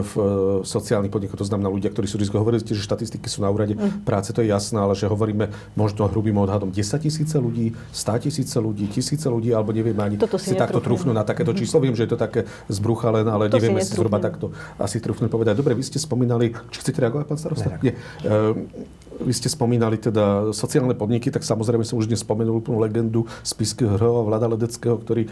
v e, sociálnych podnikoch. To znamená ľudia, ktorí sú riziko. Hovorili ste, že štatistiky sú na úrade mm. práce, to je jasné, ale že hovoríme možno hrubým odhadom 10 tisíce ľudí, 100 tisíce ľudí, tisíce ľudí, alebo nevieme ani Toto si, si takto trúfnu na takéto číslo. Viem, že je to také zbrucha len, ale to nevieme si, si zhruba takto asi trúfnu povedať. Dobre, vy ste spomínali, či chcete reagovať, pán starosta? Nie. Vy ste spomínali teda sociálne podniky, tak samozrejme som už dnes spomenul úplnú legendu spisky hrova Vlada Ledeckého, ktorý e,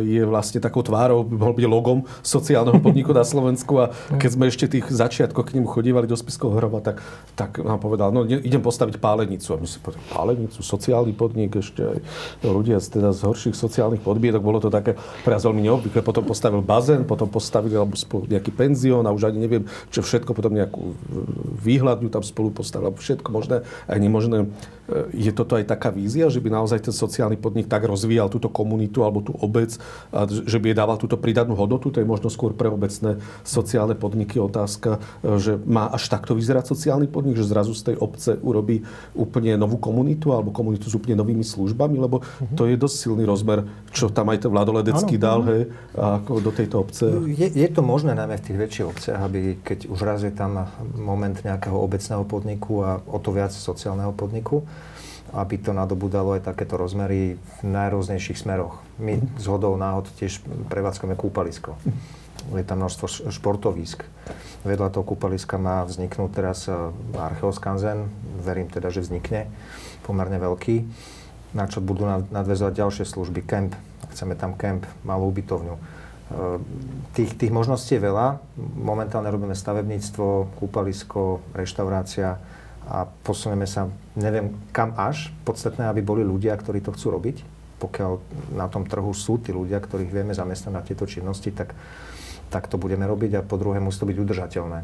je vlastne takou tvárou, by mohol byť logom sociálneho podniku na Slovensku a keď sme ešte tých začiatkov k nemu chodívali do spiskov hrova, tak, tak nám povedal, no idem postaviť pálenicu. A my si povedali, pálenicu, sociálny podnik, ešte aj ľudia z, teda z horších sociálnych podmienok, bolo to také pre nás veľmi neobvyklé. Potom postavil bazén, potom postavili alebo spolu nejaký penzión a už ani neviem, čo všetko, potom nejakú výhľadňu tam spolu postavil všetko možné aj nemožné. Je toto aj taká vízia, že by naozaj ten sociálny podnik tak rozvíjal túto komunitu alebo tú obec, že by jej dával túto pridanú hodnotu? To je možno skôr pre obecné sociálne podniky otázka, že má až takto vyzerať sociálny podnik, že zrazu z tej obce urobí úplne novú komunitu alebo komunitu s úplne novými službami, lebo mhm. to je dosť silný rozmer, čo tam aj ten Vladoledecký dal hej, ako do tejto obce. Je, je to možné najmä v tých väčších obciach, aby keď už raz je tam moment nejakého obecného podniku a o to viac sociálneho podniku, aby to nadobudalo aj takéto rozmery v najrôznejších smeroch. My z hodou náhod tiež prevádzkame kúpalisko. Je tam množstvo športovísk. Vedľa toho kúpaliska má vzniknúť teraz e, Archeoskanzen. Verím teda, že vznikne pomerne veľký, na čo budú nadvezovať ďalšie služby. Kemp, chceme tam kemp, malú ubytovňu. E, tých, tých možností je veľa. Momentálne robíme stavebníctvo, kúpalisko, reštaurácia, a posunieme sa, neviem kam až. Podstatné, aby boli ľudia, ktorí to chcú robiť. Pokiaľ na tom trhu sú tí ľudia, ktorých vieme zamestnať na tieto činnosti, tak, tak to budeme robiť a po druhé musí to byť udržateľné.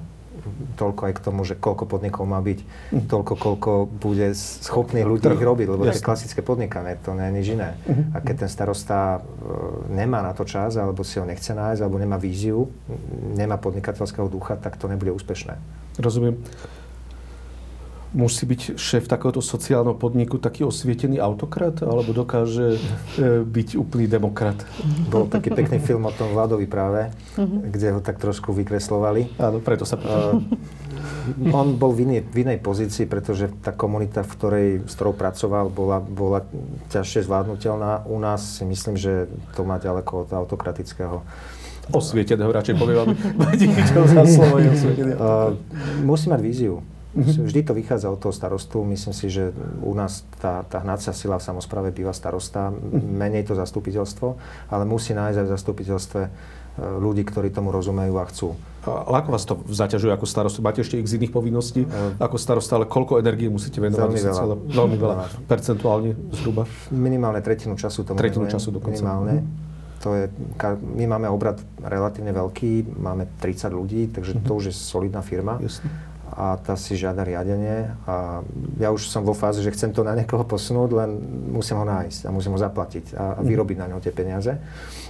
Toľko aj k tomu, že koľko podnikov má byť, mhm. toľko, koľko bude schopných ľudí ich robiť, lebo to je klasické podnikanie, to nie je nič iné. Mhm. A keď ten starosta e, nemá na to čas, alebo si ho nechce nájsť, alebo nemá víziu, nemá podnikateľského ducha, tak to nebude úspešné. Rozumiem musí byť šéf takéhoto sociálneho podniku taký osvietený autokrat, alebo dokáže e, byť úplný demokrat? Bol taký pekný film o tom Vladovi práve, uh-huh. kde ho tak trošku vykreslovali. Áno, preto sa pýtam. on bol v inej, v inej pozícii, pretože tá komunita, v ktorej, s ktorou pracoval, bola, bola ťažšie zvládnutelná. U nás si myslím, že to má ďaleko od autokratického. Osvieteného radšej poviem, aby chytil za slovo. Uh, musí mať víziu. Vždy to vychádza od toho starostu. Myslím si, že u nás tá, tá hnacia sila v samozpráve býva starosta, menej to zastupiteľstvo, ale musí nájsť aj v zastupiteľstve E, ľudí, ktorí tomu rozumejú a chcú. Ale ako vás to zaťažuje ako starostu? Máte ešte x iných povinností uh, ako starosta, ale koľko energie musíte venovať? Veľmi veľa. Celé, veľmi veľa. Percentuálne zhruba? Minimálne tretinu času tomu Tretinu venujem. času dokonca. Minimálne. To je, my máme obrad relatívne veľký, máme 30 ľudí, takže to už je solidná firma. Jasne. A tá si žiada riadenie. A ja už som vo fáze, že chcem to na niekoho posunúť, len musím ho nájsť a musím ho zaplatiť a, a vyrobiť na neho tie peniaze.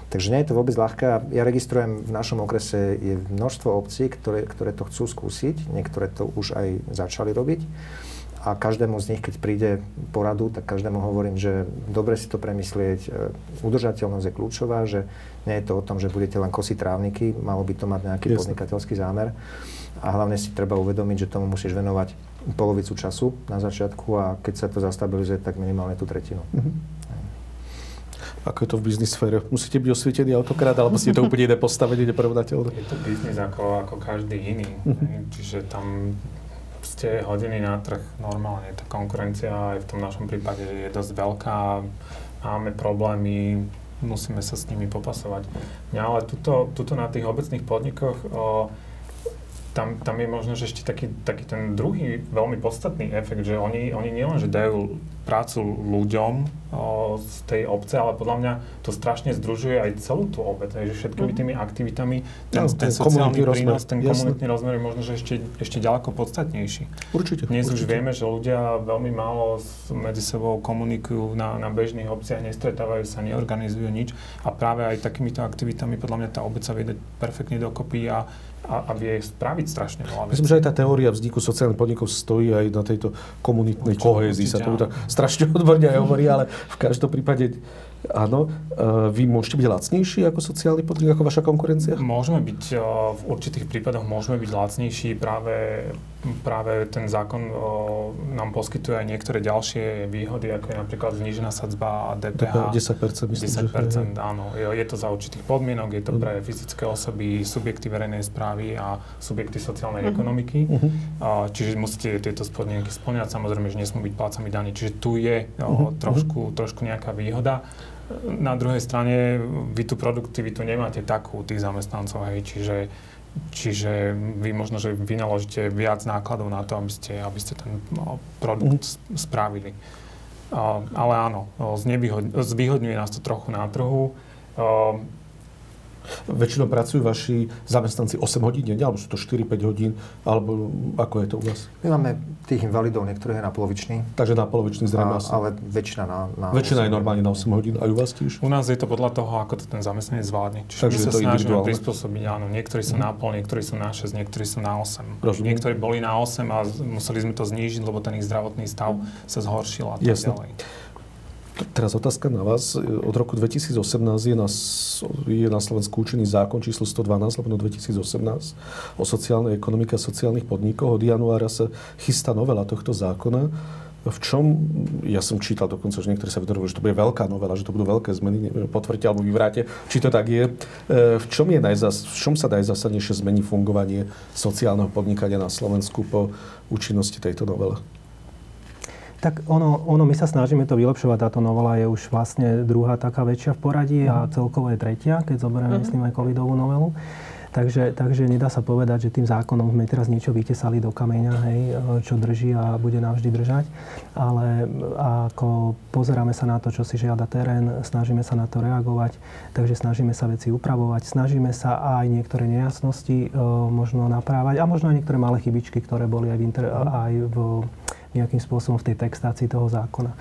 Takže nie je to vôbec ľahké. Ja registrujem v našom okrese je množstvo obcí, ktoré, ktoré to chcú skúsiť. Niektoré to už aj začali robiť. A každému z nich, keď príde poradu, tak každému hovorím, že dobre si to premyslieť. E, udržateľnosť je kľúčová, že nie je to o tom, že budete len kosiť trávniky, malo by to mať nejaký Jasne. podnikateľský zámer. A hlavne si treba uvedomiť, že tomu musíš venovať polovicu času na začiatku a keď sa to zastabilizuje, tak minimálne tú tretinu. Mm-hmm ako je to v biznis sfére? Musíte byť osvietený autokrát, alebo ste to úplne iné postavenie, neporovnateľné? Je to biznis ako, ako každý iný. Mhm. Čiže tam ste hodení na trh normálne. Tá konkurencia aj v tom našom prípade je dosť veľká. Máme problémy, musíme sa s nimi popasovať. Mňa ale tuto, tuto na tých obecných podnikoch o, tam, tam je možno, že ešte taký, taký ten druhý veľmi podstatný efekt, že oni, oni nielen, že dajú prácu ľuďom o, z tej obce, ale podľa mňa to strašne združuje aj celú tú obec, že všetkými mhm. tými aktivitami ten, no, ten, ten sociálny prínos, ten jasne. komunitný rozmer je možno, že ešte, ešte ďaleko podstatnejší. Určite. Dnes určite. už vieme, že ľudia veľmi málo medzi sebou komunikujú na, na bežných obciach, nestretávajú sa, neorganizujú nič a práve aj takýmito aktivitami podľa mňa tá obec sa vie perfektne dokopy a a, a vie spraviť strašne veľa Myslím, že aj tá teória vzniku sociálnych podnikov stojí aj na tejto komunitnej kohézii, sa to tak strašne odborne aj hovorí, ale v každom prípade Áno. Uh, vy môžete byť lacnejší ako sociálny podnik, ako vaša konkurencia? Môžeme byť, uh, v určitých prípadoch môžeme byť lacnejší. Práve, práve ten zákon uh, nám poskytuje aj niektoré ďalšie výhody, ako je napríklad znížená sadzba DPH. 10%, myslím, 10%, že... áno. Je, to za určitých podmienok, je to mhm. pre fyzické osoby, subjekty verejnej správy a subjekty sociálnej uh-huh. ekonomiky. Uh-huh. Uh, čiže musíte tieto podmienky splňať. Samozrejme, že nesmú byť plácami daní. Čiže tu je uh, trošku, trošku nejaká výhoda. Na druhej strane vy tú produktivitu nemáte takú tých zamestnancov, hej, čiže, čiže vy možno, že vynaložíte viac nákladov na to, aby ste, aby ste ten no, produkt mm. spravili. Ale áno, zvýhodňuje nás to trochu na trhu. Väčšinou pracujú vaši zamestnanci 8 hodín denne, alebo sú to 4-5 hodín, alebo ako je to u vás? My máme tých invalidov, niektorých je na polovičný. Takže na polovičný zrejme asi. Ale väčšina na, na Väčšina je normálne na 8 hodín. A u vás tiež? U nás je to podľa toho, ako to ten zamestnanec zvládne. Čiže Takže my sa snažíme prispôsobiť, áno. Niektorí sú mm. na pol, niektorí sú na 6, niektorí sú na 8. Rozumiem. Niektorí boli na 8 a museli sme to znížiť, lebo ten ich zdravotný stav sa zhoršil a tak Jasne. ďalej. Teraz otázka na vás. Od roku 2018 je na, je na Slovensku účinný zákon číslo 112 lebo 2018 o sociálnej ekonomike a sociálnych podnikoch. Od januára sa chystá novela tohto zákona. V čom, ja som čítal dokonca, že niektorí sa vyjadrovali, že to bude veľká novela, že to budú veľké zmeny, potvrďte alebo vyvráte, či to tak je. E, v čom, je najzas, v čom sa najzásadnejšie zmení fungovanie sociálneho podnikania na Slovensku po účinnosti tejto novely? Tak ono, ono, my sa snažíme to vylepšovať. Táto novela je už vlastne druhá taká väčšia v poradí uh-huh. a mhm. celkovo je tretia, keď zoberieme, uh-huh. myslím, aj covidovú novelu. Takže, takže nedá sa povedať, že tým zákonom sme teraz niečo vytesali do kameňa, hej, čo drží a bude navždy držať. Ale ako pozeráme sa na to, čo si žiada terén, snažíme sa na to reagovať, takže snažíme sa veci upravovať, snažíme sa aj niektoré nejasnosti e, možno naprávať a možno aj niektoré malé chybičky, ktoré boli aj v, inter, aj v nejakým spôsobom v tej textácii toho zákona.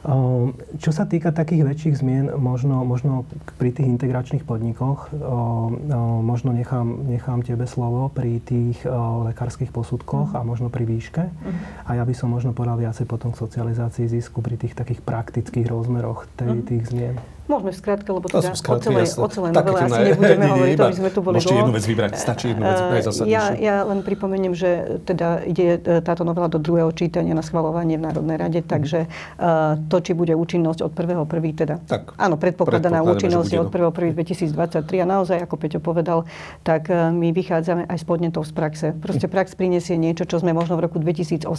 Ehm, čo sa týka takých väčších zmien, možno, možno pri tých integračných podnikoch, ehm, ehm, možno nechám, nechám tebe slovo pri tých lekárskych posudkoch uh-huh. a možno pri výške. Uh-huh. A ja by som možno povedal viacej potom k socializácii zisku pri tých takých praktických rozmeroch tej, uh-huh. tých zmien. Môžeme v skratke, lebo teda sú o celej, o celej novele asi ne- nebudeme nie, hovoriť, to by sme tu boli môžete dlho. jednu vec vybrať. Stačí jednu vec, Eh, Ja, ja len pripomeniem, že teda ide eh, táto novela do druhého čítania na schvalovanie v Národnej rade, takže eh, to, či bude účinnosť od 1.1. teda. Tak, áno, predpokladaná účinnosť od 1.1.2023 a naozaj, ako Peťo povedal, tak eh, my vychádzame aj z podnetov z praxe. Proste prax prinesie niečo, čo sme možno v roku 2018-17,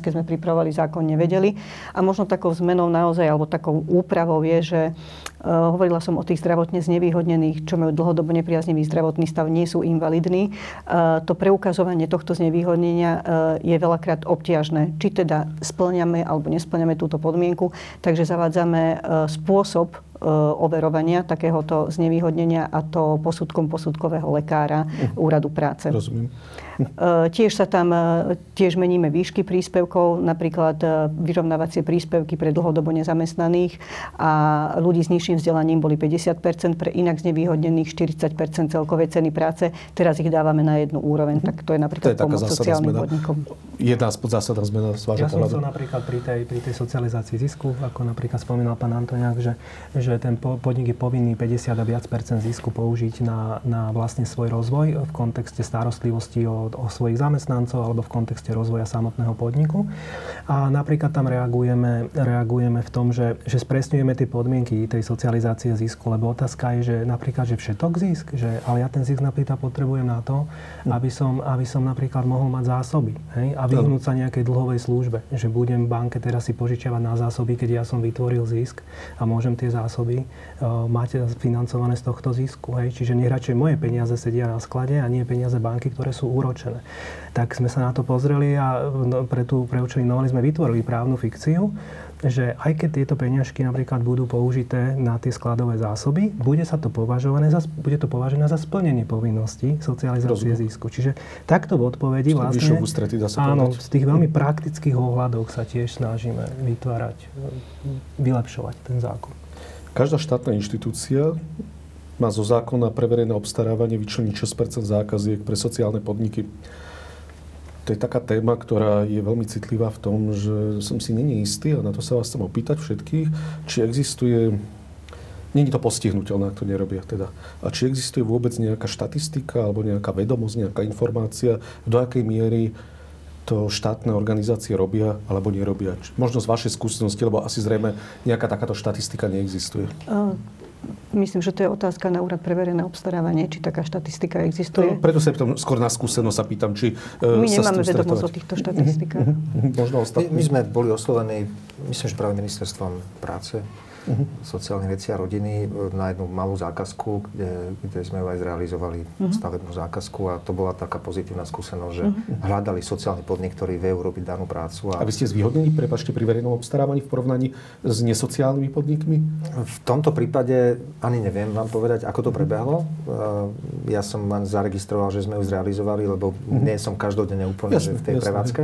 keď sme pripravovali zákon, nevedeli. A možno takou zmenou naozaj, alebo takou úpravou je, že uh, hovorila som o tých zdravotne znevýhodnených, čo majú dlhodobo nepriaznivý zdravotný stav, nie sú invalidní. Uh, to preukazovanie tohto znevýhodnenia uh, je veľakrát obťažné. Či teda splňame alebo nesplňame túto podmienku. Takže zavádzame spôsob overovania takéhoto znevýhodnenia a to posudkom posudkového lekára úradu práce. Rozumiem. Tiež sa tam, tiež meníme výšky príspevkov, napríklad vyrovnávacie príspevky pre dlhodobo nezamestnaných a ľudí s nižším vzdelaním boli 50 pre inak znevýhodnených 40% celkovej ceny práce. Teraz ich dávame na jednu úroveň, tak to je napríklad to je pomoc sociálnym zmena. podnikom. Jedna zásadná zmena z vášho Ja som pohľadu. chcel napríklad pri tej, pri tej socializácii zisku, ako napríklad spomínal pán Antoniak, že, že ten podnik je povinný 50 a viac percent zisku použiť na, na vlastne svoj rozvoj v kontexte starostlivosti o, o svojich zamestnancov alebo v kontexte rozvoja samotného podniku. A napríklad tam reagujeme, reagujeme v tom, že, že spresňujeme tie podmienky tej socializácie zisku, lebo otázka je, že napríklad, že všetok zisk, že, ale ja ten zisk napríklad potrebujem na to, aby som, aby som napríklad mohol mať zásoby hej, a vyhnúť sa nejakej dlhovej službe, že budem banke teraz si požičiavať na zásoby, keď ja som vytvoril zisk a môžem tie zásoby uh, mať financované z tohto zisku. Hej. Čiže nech radšej moje peniaze sedia na sklade a nie peniaze banky, ktoré sú úročené. Tak sme sa na to pozreli a no, pre tú pre účely novely sme vytvorili právnu fikciu, že aj keď tieto peňažky napríklad budú použité na tie skladové zásoby, bude sa to považované za, bude to považené za splnenie povinností socializácie Rozumiem. zisku. Čiže takto v odpovedi vlastne... Ústretí, dá sa Áno, povedať. z tých veľmi praktických ohľadov sa tiež snažíme vytvárať, vylepšovať ten zákon. Každá štátna inštitúcia má zo zákona pre verejné obstarávanie vyčleniť 6% zákaziek pre sociálne podniky. To je taká téma, ktorá je veľmi citlivá v tom, že som si není istý a na to sa vás chcem opýtať všetkých, či existuje Není to postihnutelné, ak to nerobia teda. A či existuje vôbec nejaká štatistika alebo nejaká vedomosť, nejaká informácia, do akej miery to štátne organizácie robia alebo nerobia. Možno z vašej skúsenosti, lebo asi zrejme nejaká takáto štatistika neexistuje. Uh, Myslím, že to je otázka na úrad pre verejné obstarávanie, či taká štatistika To, existuje. preto sa pýtam, skôr na skúsenosť sa pýtam, či e, My sa nemáme vedomosť o týchto štatistikách. Možno My, ostatní. my sme boli oslovení, myslím, že práve ministerstvom práce, Mhm. sociálnych vecí a rodiny e, na jednu malú zákazku, kde, kde sme aj zrealizovali Mhm. stavebnú zákazku a to bola taká pozitívna skúsenosť, že hľadali sociálny podnik, ktorý vie urobiť danú prácu. A vy ste zvýhodnení, prepačte, pri verejnom obstarávaní v porovnaní s nesociálnymi podnikmi? V tomto prípade ani neviem vám povedať, ako to prebehlo. E, Ja som len zaregistroval, že sme ju zrealizovali, lebo nie som každodenne úplne Jasné, že v tej jasné. prevádzke.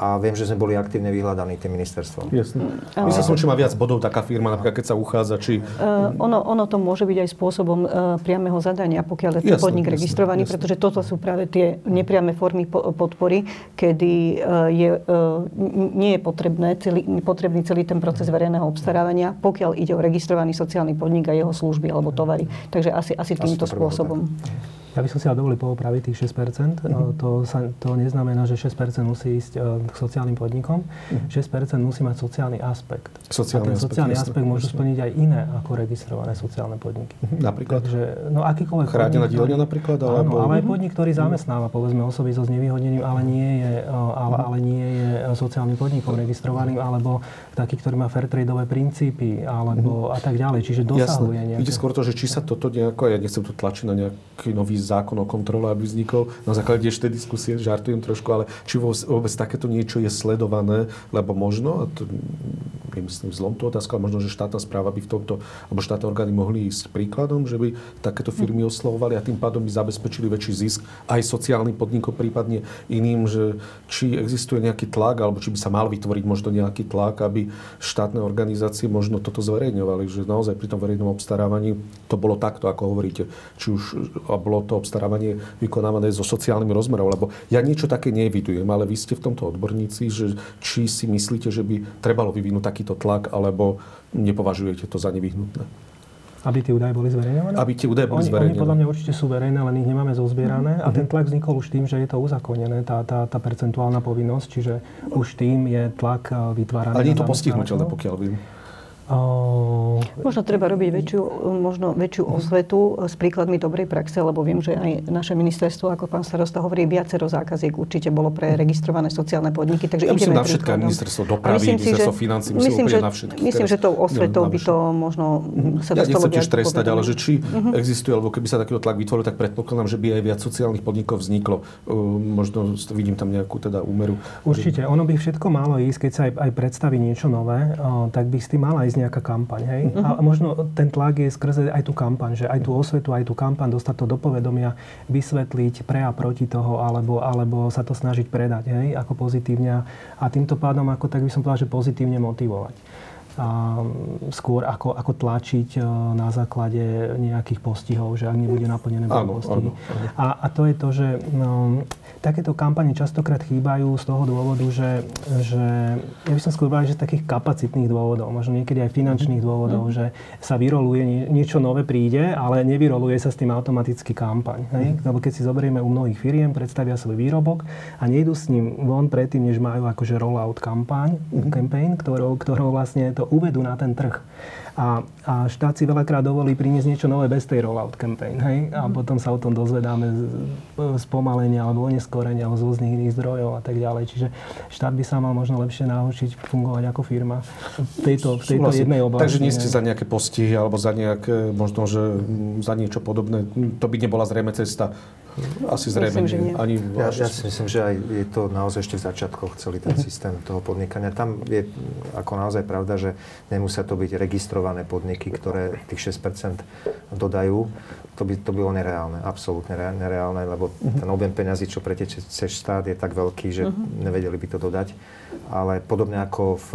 A viem, že sme boli aktívne vyhľadaní tým ministerstvom. Jasne. Myslím som, či má viac bodov taká firma, napríklad keď sa uchádza, či... Uh, ono, ono to môže byť aj spôsobom uh, priameho zadania, pokiaľ je ten podnik jasné, registrovaný, jasné. pretože toto sú práve tie nepriame formy po- podpory, kedy uh, je, uh, nie je potrebné celý, potrebný celý ten proces verejného obstarávania, pokiaľ ide o registrovaný sociálny podnik a jeho služby alebo tovary. Takže asi, asi týmto to prebehlo spôsobom. Ja by som si ale dovolil poopraviť tých 6%. Mhm. To, sa, to neznamená, že 6% musí ísť k sociálnym podnikom. 6% musí mať sociálny aspekt. Mhm. Sociálny a ten aspekt, sociálny jasné, aspekt môžu jasné. splniť aj iné ako registrované sociálne podniky. Napríklad Takže, no akýkoľvek chránená dielňa napríklad? Áno, Alebo... ale aj podnik, ktorý zamestnáva povedzme osoby so znevýhodnením, ale nie je, e, ale, ale nie je e, sociálnym podnikom registrovaným, alebo taký, ktorý má fair tradeové princípy, alebo a tak ďalej. Čiže dosahuje Jasné. nejaké... Ide skôr to, že či sa toto nejako, ja nechcem tu tlačiť na nejaký nový zákon o kontrole, aby vznikol na základe ešte diskusie, žartujem trošku, ale či vôbec takéto niečo je sledované, lebo možno, a to nemyslím zlom tú otázku, ale možno, že štátna správa by v tomto, alebo štátne orgány mohli ísť príkladom, že by takéto firmy oslovovali a tým pádom by zabezpečili väčší zisk aj sociálnym podnikom, prípadne iným, že či existuje nejaký tlak, alebo či by sa mal vytvoriť možno nejaký tlak, aby štátne organizácie možno toto zverejňovali, že naozaj pri tom verejnom obstarávaní to bolo takto, ako hovoríte. Či už a bolo to obstarávanie vykonávané so sociálnym rozmerom, lebo ja niečo také nevidujem, ale vy ste v tomto odborníci, že či si myslíte, že by trebalo vyvinúť takýto tlak, alebo nepovažujete to za nevyhnutné? Aby tie údaje boli zverejňované? Aby tie údaje boli oni, zverejnené. Oni podľa mňa určite sú verejné, len ich nemáme zozbierané. Mm-hmm. A ten tlak vznikol už tým, že je to uzakonené, tá, tá, tá percentuálna povinnosť, čiže už tým je tlak eh, vytváraný. Ale nie je to postihnuteľné, pokiaľ viem. Možno treba robiť väčšiu, možno väčšiu osvetu s príkladmi dobrej praxe, lebo viem, že aj naše ministerstvo, ako pán starosta hovorí, viacero zákaziek určite bolo pre registrované sociálne podniky. Takže ja myslím na všetky, ministerstvo dopravy, myslím ministerstvo financí, myslím, myslím že, na všetky. Myslím, že tou osvetou by to možno sa ja dostalo Ja nechcem tiež trestať, ale že či uh-huh. existuje, alebo keby sa takýto tlak vytvoril, tak predpokladám, že by aj viac sociálnych podnikov vzniklo. Uh, možno vidím tam nejakú teda úmeru. Určite, ono by všetko malo ísť, keď sa aj, aj predstaví niečo nové, uh, tak by s tým mala ísť nejaká kampaň. Hej? Uh-huh. A možno ten tlak je skrze aj tú kampaň, že aj tú osvetu, aj tú kampaň dostať to do povedomia, vysvetliť pre a proti toho, alebo, alebo sa to snažiť predať hej? ako pozitívne. A týmto pádom, ako tak by som povedal, že pozitívne motivovať a skôr ako, ako tlačiť e, na základe nejakých postihov, že ak nebude naplnené áno, postihy. Áno, áno. A, a to je to, že no, takéto kampane častokrát chýbajú z toho dôvodu, že, že ja by som skôr že z takých kapacitných dôvodov, možno niekedy aj finančných dôvodov, mm. že sa vyroluje, nie, niečo nové príde, ale nevyroluje sa s tým automaticky kampaň. Hej? Mm. Lebo keď si zoberieme u mnohých firiem, predstavia svoj výrobok a nejdú s ním von predtým, než majú akože rollout kampaň, mm. campaign, ktorou, ktorou vlastne to uvedú na ten trh. A, a štát si veľakrát dovolí priniesť niečo nové bez tej rollout campaign. Hej? A mhm. potom sa o tom dozvedáme z, z pomalenia alebo oneskorenia alebo z rôznych iných zdrojov a tak ďalej. Čiže štát by sa mal možno lepšie naučiť fungovať ako firma v tejto, v tejto jednej oblasti. Takže nie ste za nejaké postihy alebo za nejaké, možno, že za niečo podobné. To by nebola zrejme cesta asi zrejme myslím, že nie. Ani ja, ja si myslím, že aj je to naozaj ešte v začiatkoch celý ten mhm. systém toho podnikania. Tam je ako naozaj pravda, že nemusia to byť registrované podniky, ktoré tých 6% dodajú. To by to bylo nereálne, absolútne nereálne, lebo mhm. ten objem peňazí, čo preteče cez štát, je tak veľký, že mhm. nevedeli by to dodať. Ale podobne ako v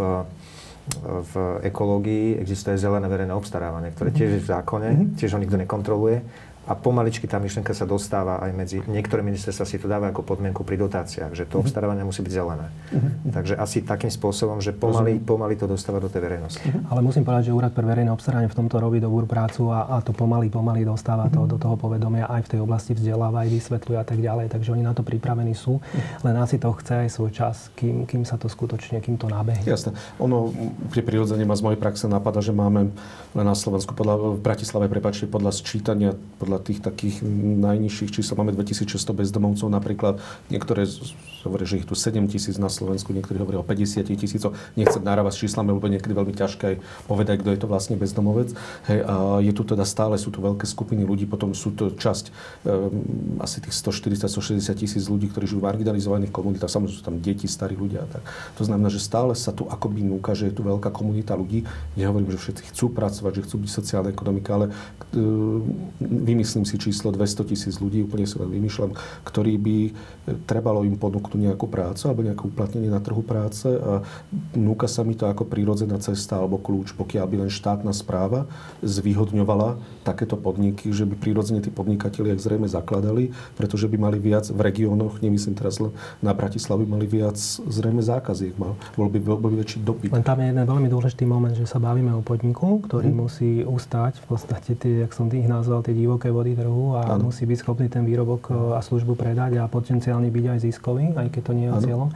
v ekológii existuje zelené verejné obstarávanie, ktoré tiež je v zákone, tiež ho nikto nekontroluje a pomaličky tá myšlienka sa dostáva aj medzi... Niektoré ministerstva si to dávajú ako podmienku pri dotáciách, že to mhm. obstarávanie musí byť zelené. Uh-huh. Takže asi takým spôsobom, že pomaly, pomaly to dostáva do tej verejnosti. Uh-huh. Ale musím povedať, že Úrad pre verejné obstarávanie v tomto robí dobrú prácu a, a to pomaly, pomaly dostáva uh-huh. to do toho povedomia aj v tej oblasti vzdeláva, aj vysvetľuje a tak ďalej. Takže oni na to pripravení sú, len asi to chce aj svoj čas, kým, kým sa to skutočne, kým to nabehne. Jasné. Ono pri prirodzene ma z mojej praxe napadá, že máme len na Slovensku, podľa, v Bratislave, prepačte, podľa sčítania, podľa podľa tých takých najnižších čísel máme 2600 bezdomovcov napríklad. Niektoré hovoria, že ich tu 7 tisíc na Slovensku, niektorí hovoria o 50 tisícoch. Nechcem nárávať s číslami, lebo niekedy veľmi ťažké aj povedať, kto je to vlastne bezdomovec. Hej, a je tu teda stále, sú tu veľké skupiny ľudí, potom sú to časť um, asi tých 140-160 tisíc ľudí, ktorí žijú v marginalizovaných komunitách, samozrejme sú tam deti, starí ľudia. Tak. To znamená, že stále sa tu akoby núka, že je tu veľká komunita ľudí. Nehovorím, že všetci chcú pracovať, že chcú byť sociálna ekonomika, ale uh, nemyslím si číslo 200 tisíc ľudí, úplne si len vymýšľam, ktorí by e, trebalo im ponúknuť nejakú prácu alebo nejaké uplatnenie na trhu práce a núka sa mi to ako prírodzená cesta alebo kľúč, pokiaľ by len štátna správa zvýhodňovala takéto podniky, že by prírodzene tí podnikatelia zrejme zakladali, pretože by mali viac v regiónoch, nemyslím teraz len na Bratislavu, mali viac zrejme zákaziek, mal, bol by, bol by väčší dopyt. Len tam je jeden veľmi dôležitý moment, že sa bavíme o podniku, ktorý hmm. musí ustať v podstate tie, jak som ich nazval, tie divoké vody trhu a ano. musí byť schopný ten výrobok e, a službu predať a potenciálne byť aj ziskový, aj keď to nie je cieľom.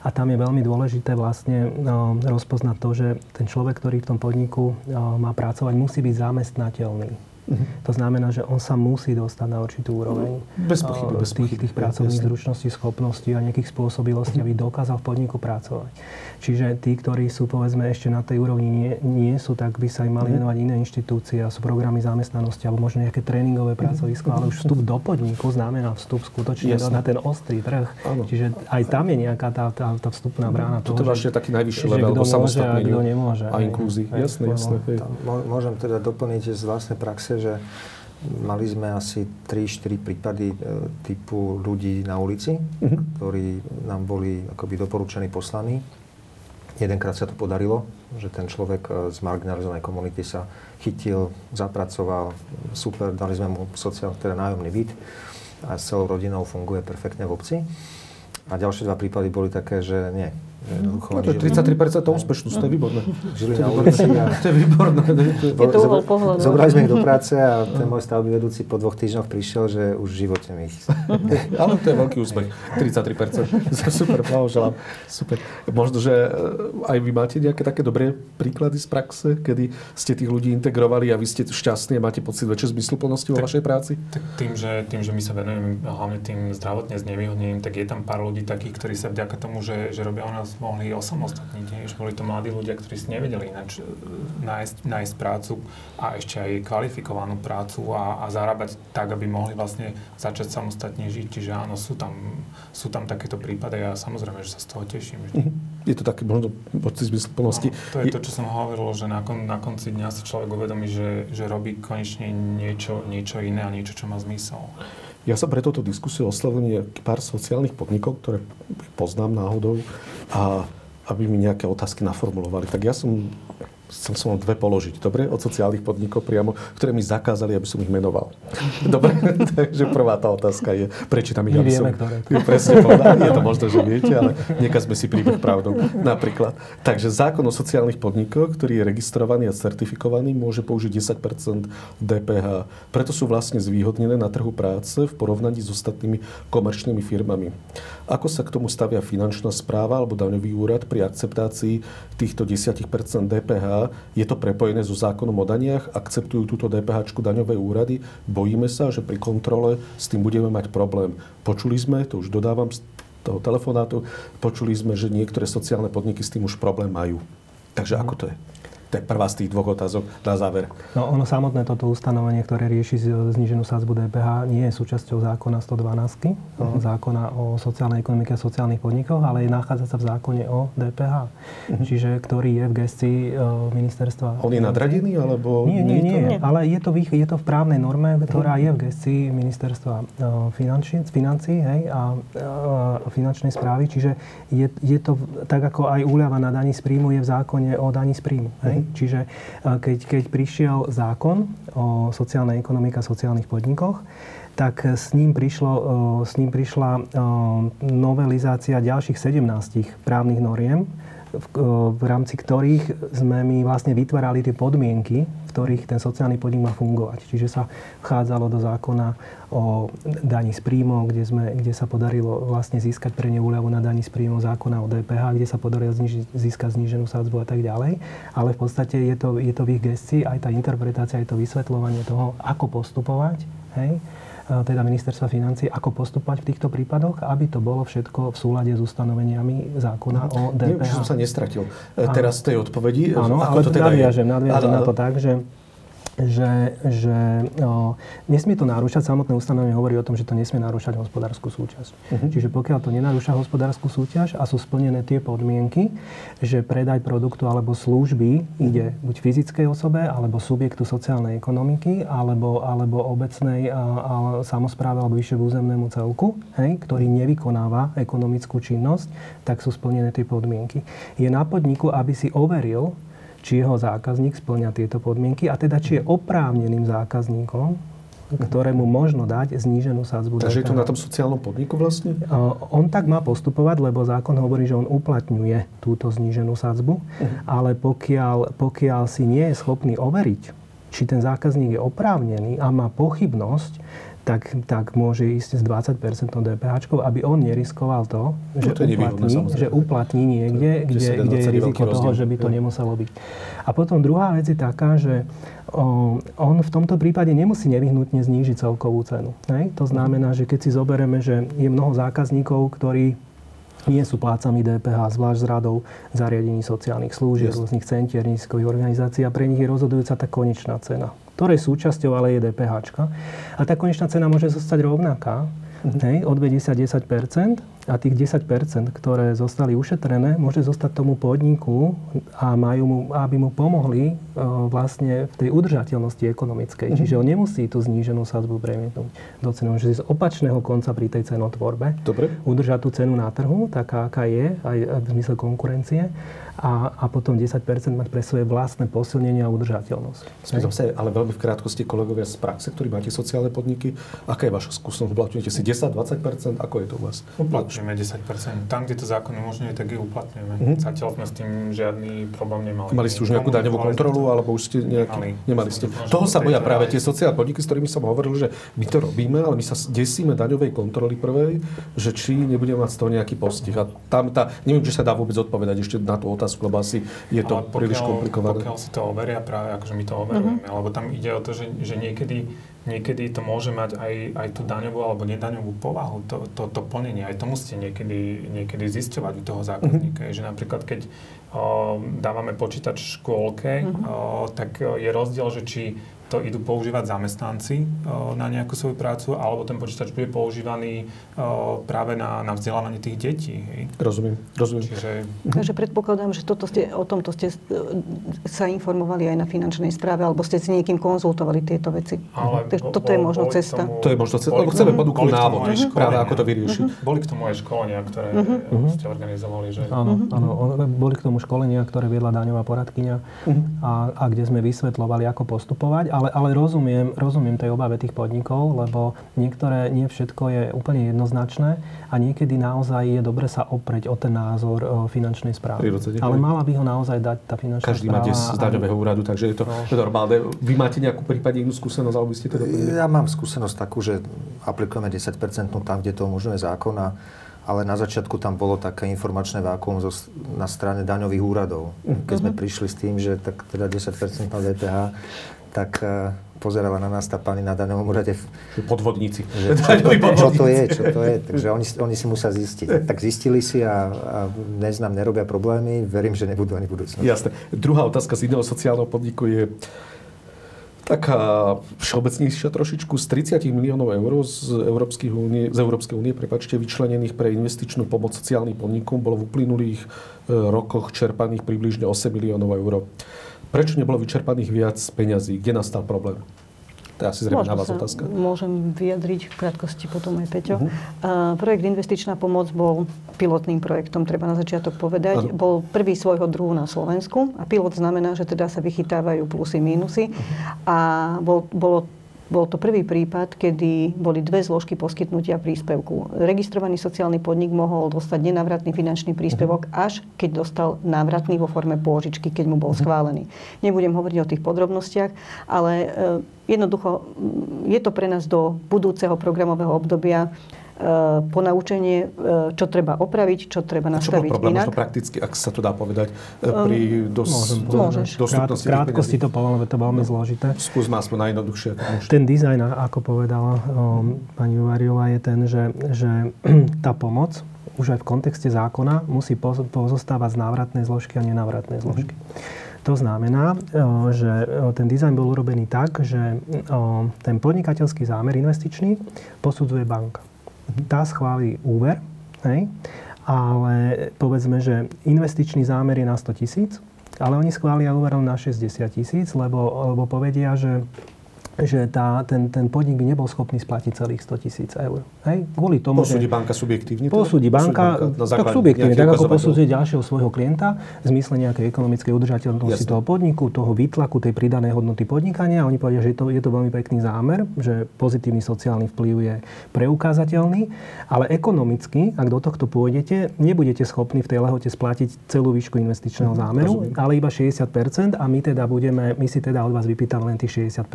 A tam je veľmi dôležité vlastne no, rozpoznať to, že ten človek, ktorý v tom podniku no, má pracovať, musí byť zamestnateľný. Mm-hmm. To znamená, že on sa musí dostať na určitú úroveň bez pochyby, bez tých, tých pracovných zručností, schopností a nejakých spôsobilostí, aby dokázal v podniku pracovať. Čiže tí, ktorí sú povedzme ešte na tej úrovni nie, nie sú, tak by sa im mali mhm. venovať iné inštitúcie a sú programy zamestnanosti alebo možno nejaké tréningové mhm. pracovisko, ale už vstup do podniku znamená vstup skutočne Jasne. na ten ostrý trh. Ano. Čiže aj tam je nejaká tá, tá, tá vstupná brána. Toto je vlastne taký najvyšší level do samostatneniu a, a inklúzii. Jasné, jasné. Môžem teda doplniť z vlastnej praxe, že mali sme asi 3-4 prípady e, typu ľudí na ulici, mm-hmm. ktorí nám boli akoby doporučení poslaní. Jedenkrát sa to podarilo, že ten človek e, z marginalizovanej komunity sa chytil, zapracoval, super, dali sme mu sociálny, teda nájomný byt a s celou rodinou funguje perfektne v obci. A ďalšie dva prípady boli také, že nie. No, to je 33% úspešnosť, to je výborné. Žili na ulici a... To je výborné. Je to uhol pohľadu. Zobrali sme ich do práce a ten môj stavby vedúci po dvoch týždňoch prišiel, že už v živote mi ich... Ale to je veľký úspech. 33%. Super, blahoželám. Super. Možno, že eh, aj vy máte nejaké také dobré príklady z praxe, kedy ste tých ľudí integrovali a vy ste šťastní a máte pocit väčšej zmysluplnosti vo vašej práci? Tak tým že, tým, že my sa venujeme hlavne tým zdravotne znevýhodneným, tak je tam pár ľudí takých, ktorí sa vďaka tomu, že, že robia u nás mohli osamostatniť. Už boli to mladí ľudia, ktorí si nevedeli ináč e, nájsť, nájsť prácu a ešte aj kvalifikovanú prácu a, a zarábať tak, aby mohli vlastne začať samostatne žiť. Čiže áno, sú tam, sú tam takéto prípady a samozrejme, že sa z toho teším. Mhm. Je to také možno pocit zmysluplnosti. No, to je to, čo som hovoril, že na, kon, na konci dňa si človek uvedomí, že, že robí konečne niečo, niečo iné a niečo, čo má zmysel. Ja som pre túto diskusiu oslovil pár sociálnych podnikov, ktoré poznám náhodou a aby mi nejaké otázky naformulovali. Tak ja som chcel som vám dve položiť, dobre? Od sociálnych podnikov priamo, ktoré mi zakázali, aby som ich menoval. Dobre? Takže prvá tá otázka je, prečítam ich, My aby vieme, som... ktoré. Jo, presne povedal. Je to možné, že viete, ale nekazme si príbeh pravdou. Napríklad. Takže zákon o sociálnych podnikoch, ktorý je registrovaný a certifikovaný, môže použiť 10% DPH. Preto sú vlastne zvýhodnené na trhu práce v porovnaní s ostatnými komerčnými firmami. Ako sa k tomu stavia finančná správa alebo daňový úrad pri akceptácii týchto 10% DPH je to prepojené so zákonom o daniach, akceptujú túto DPH daňové úrady, bojíme sa, že pri kontrole s tým budeme mať problém. Počuli sme, to už dodávam z toho telefonátu, počuli sme, že niektoré sociálne podniky s tým už problém majú. Takže ako to je? To je prvá z tých dvoch otázok na záver. No ono samotné toto ustanovenie, ktoré rieši zniženú sázbu DPH, nie je súčasťou zákona 112, uh-huh. zákona o sociálnej ekonomike a sociálnych podnikoch, ale je nachádza sa v zákone o DPH, uh-huh. čiže ktorý je v gestii uh, ministerstva. On je nadradený, alebo... Nie, nie, nie, nie. ale je to, v, je to v právnej norme, ktorá uh-huh. je v gestii ministerstva uh, financí, financí hej, a uh, finančnej správy, čiže je, je to tak, ako aj úľava na daní z príjmu je v zákone o daní z príjmu. Hej. Čiže e, keď, keď prišiel zákon o sociálnej ekonomike a sociálnych podnikoch, tak s ním, prišlo, e, s ním prišla e, novelizácia ďalších 17 právnych noriem, v, rámci ktorých sme my vlastne vytvárali tie podmienky, v ktorých ten sociálny podnik má fungovať. Čiže sa vchádzalo do zákona o daní z príjmov, kde, sme, kde sa podarilo vlastne získať pre ne úľavu na daní z príjmov zákona o DPH, kde sa podarilo zniži, získať zníženú sádzbu a tak ďalej. Ale v podstate je to, je to v ich gestii aj tá interpretácia, aj to vysvetľovanie toho, ako postupovať. Hej? Teda ministerstva financí, ako postupovať v týchto prípadoch, aby to bolo všetko v súlade s ustanoveniami zákona o DPH. Neviem, či som sa nestratil. A, Teraz tej odpovedi. Áno, ale to teda nadviažem, nadviažem na to tak, že že, že o, nesmie to narúšať, samotné ustanovenie hovorí o tom, že to nesmie narúšať hospodárskú súťaž. Uh-huh. Čiže pokiaľ to nenarúša hospodárskú súťaž a sú splnené tie podmienky, že predaj produktu alebo služby ide buď fyzickej osobe, alebo subjektu sociálnej ekonomiky, alebo, alebo obecnej a, a samozpráve alebo vyššie územnému celku, hej, ktorý nevykonáva ekonomickú činnosť, tak sú splnené tie podmienky. Je na podniku, aby si overil, či jeho zákazník splňa tieto podmienky a teda či je oprávneným zákazníkom, ktorému možno dať zníženú sadzbu Takže je to na tom sociálnom podniku vlastne? On tak má postupovať, lebo zákon hovorí, že on uplatňuje túto zníženú sadzbu, uh-huh. ale pokiaľ, pokiaľ si nie je schopný overiť, či ten zákazník je oprávnený a má pochybnosť, tak, tak môže ísť s 20% DPH, aby on neriskoval to, no, že, to uplatní, že uplatní niekde, kde, kde je riziko toho, že by to nemuselo byť. A potom druhá vec je taká, že on v tomto prípade nemusí nevyhnutne znížiť celkovú cenu. Hej? To znamená, že keď si zoberieme, že je mnoho zákazníkov, ktorí nie sú plácami DPH, zvlášť z radov zariadení sociálnych služieb, rôznych centier, nízkových organizácií a pre nich je rozhodujúca tá konečná cena ktorej súčasťou ale je DPH. A tá konečná cena môže zostať rovnaká, mm-hmm. hej, od 10% a tých 10% ktoré zostali ušetrené, môže zostať tomu podniku a majú mu, aby mu pomohli uh, vlastne v tej udržateľnosti ekonomickej. Mm-hmm. Čiže on nemusí tú zníženú sadzbu premietnúť do ceny. Môže z opačného konca pri tej cenotvorbe Dobre. udržať tú cenu na trhu, taká, aká je, aj v zmysle konkurencie a, a potom 10 mať pre svoje vlastné posilnenie a udržateľnosť. Sme zase, ale veľmi v krátkosti kolegovia z praxe, ktorí máte sociálne podniky, aká je vaša skúsenosť? Uplatňujete si 10-20 Ako je to u vás? uplatňujeme 10%. Tam, kde to zákon umožňuje, tak ju uplatňujeme. Mhm. Zatiaľ sme s tým žiadny problém nemali. Mali ste už nejakú daňovú kontrolu, alebo už ste nejaký... Nemali. Nemali ste. Toho sa boja práve tie sociálne podniky, s ktorými som hovoril, že my to robíme, ale my sa desíme daňovej kontroly prvej, že či nebudeme mať z toho nejaký postih. A tam tá, neviem, či sa dá vôbec odpovedať ešte na tú otázku, lebo asi je to Ale príliš komplikované. Pokiaľ si to overia, práve akože my to overujeme, lebo tam ide o to, že, že niekedy, niekedy to môže mať aj, aj tú daňovú alebo nedaňovú povahu, to, to, to plnenie. Aj to musíte niekedy, niekedy zisťovať u toho zákazníka. Že napríklad, keď o, dávame počítač škôlke, o, tak je rozdiel, že či to idú používať zamestnanci o, na nejakú svoju prácu, alebo ten počítač bude používaný o, práve na, na vzdelávanie tých detí. Hej. Rozumiem, rozumiem. Čiže Takže predpokladám, že toto ste, o tomto ste e, sa informovali aj na finančnej správe, alebo ste s niekým konzultovali tieto veci. Ale Takže bo- toto je možno cesta. tomu- To je možno cesta, lebo chceme tomu návod, práve ako to vyriešiť. Boli k tomu aj školenia, ktoré ste organizovali, že... Áno, áno. On- Boli k tomu školenia, ktoré viedla daňová poradkyňa a, a kde sme vysvetľovali, ako postupovať. Ale, ale rozumiem, rozumiem tej obave tých podnikov, lebo niektoré, nie všetko je úplne jednoznačné a niekedy naozaj je dobre sa opreť o ten názor finančnej správy. Prirodzene, Ale mala by ho naozaj dať tá finančná Každý správa. má des z daňového úradu, takže je to, No. normálne. Vy máte nejakú prípadne inú skúsenosť, alebo by ste to doplnili? Ja mám skúsenosť takú, že aplikujeme 10% tam, kde to umožňuje zákon, a, ale na začiatku tam bolo také informačné vákuum zo, na strane daňových úradov. Keď sme prišli s tým, že tak teda 10% DPH, tak uh, pozerala na nás tá pani na daňovom úrade, Podvodníci. že čo, to, čo to je, podvodníci. čo to je. Takže oni, oni si musia zistiť. Tak zistili si a, a dnes nám nerobia problémy. Verím, že nebudú ani budúcnosti. Jasné. Druhá otázka z iného sociálneho podniku je taká všeobecnejšia trošičku. Z 30 miliónov eur z, Európskej únie, z Európskej únie prepačte, vyčlenených pre investičnú pomoc sociálnym podnikom bolo v uplynulých e, rokoch čerpaných približne 8 miliónov eur. Prečo nebolo vyčerpaných viac peňazí? Kde nastal problém? To je asi zrejme na vás otázka. Môžem vyjadriť v krátkosti potom aj Peťo. Mhm. Uh, projekt Investičná pomoc bol pilotným projektom, treba na začiatok povedať. Áno. Bol prvý svojho druhu na Slovensku a pilot znamená, že teda sa vychytávajú plusy, mínusy. A bol, bolo bol to prvý prípad, kedy boli dve zložky poskytnutia príspevku. Registrovaný sociálny podnik mohol dostať nenávratný finančný príspevok, až keď dostal návratný vo forme pôžičky, keď mu bol schválený. Nebudem hovoriť o tých podrobnostiach, ale e, jednoducho je to pre nás do budúceho programového obdobia ponaučenie, e, čo treba opraviť, čo treba A čo bol nastaviť problém, inak. možno prakticky, ak sa to dá povedať, e, pri dos- Môžeš. Dostupnosti krátkosti to lebo to veľmi zložité. Skúsme aspoň najjednoduchšie. Ten dizajn, ako povedala um, pani Uvariová, je ten, že, že tá pomoc už aj v kontexte zákona musí poz- pozostávať z návratnej zložky a nenávratnej zložky. To znamená, že ten dizajn bol urobený tak, že ten podnikateľský zámer investičný posudzuje banka. Tá schválí úver, hej, ale povedzme, že investičný zámer je na 100 tisíc, ale oni schvália úver na 60 tisíc, lebo, lebo povedia, že že tá, ten, ten podnik by nebol schopný splatiť celých 100 tisíc eur. Hej? Kvôli tomu, Posúdi že... banka subjektívne? teda? Posúdi banka, na tak subjektívne, tak ako posudzuje ďalšieho svojho klienta v zmysle nejakej ekonomickej udržateľnosti Jasne. toho podniku, toho výtlaku, tej pridanej hodnoty podnikania. Oni povedia, že je to, je to veľmi pekný zámer, že pozitívny sociálny vplyv je preukázateľný, ale ekonomicky, ak do tohto pôjdete, nebudete schopní v tej lehote splatiť celú výšku investičného zámeru, rozumiem. ale iba 60% a my teda budeme, my si teda od vás vypýtame len tých 60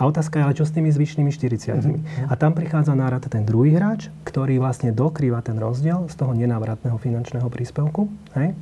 A otázka je, ale čo s tými zvyšnými 40 A tam prichádza na rad ten druhý hráč, ktorý vlastne dokrýva ten rozdiel z toho nenávratného finančného príspevku. Hej?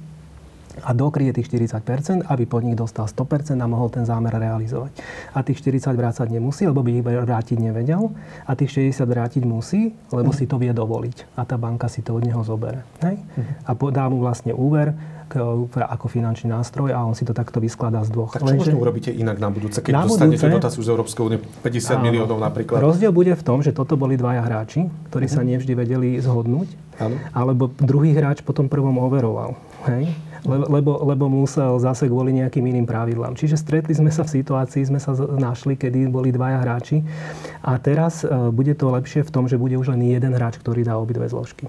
a dokryje tých 40% aby podnik dostal 100% a mohol ten zámer realizovať. A tých 40 vrácať nemusí, lebo by ich vrátiť nevedel. A tých 60 vrátiť musí, lebo si to vie dovoliť. A tá banka si to od neho zobere. Hej? A po- dá mu vlastne úver ako finančný nástroj a on si to takto vyskladá z dvoch. Tak čo možno urobíte inak na budúce, keď Na dostanete budúce- dotáciu z Európskej únie 50 Áno. miliónov napríklad? Rozdiel bude v tom, že toto boli dvaja hráči, ktorí sa nevždy vedeli zhodnúť, Áno. alebo druhý hráč potom prvom overoval. Hej? Le- Lebo, lebo musel zase kvôli nejakým iným pravidlám. Čiže stretli sme sa v situácii, sme sa našli, kedy boli dvaja hráči a teraz e, bude to lepšie v tom, že bude už len jeden hráč, ktorý dá obidve zložky.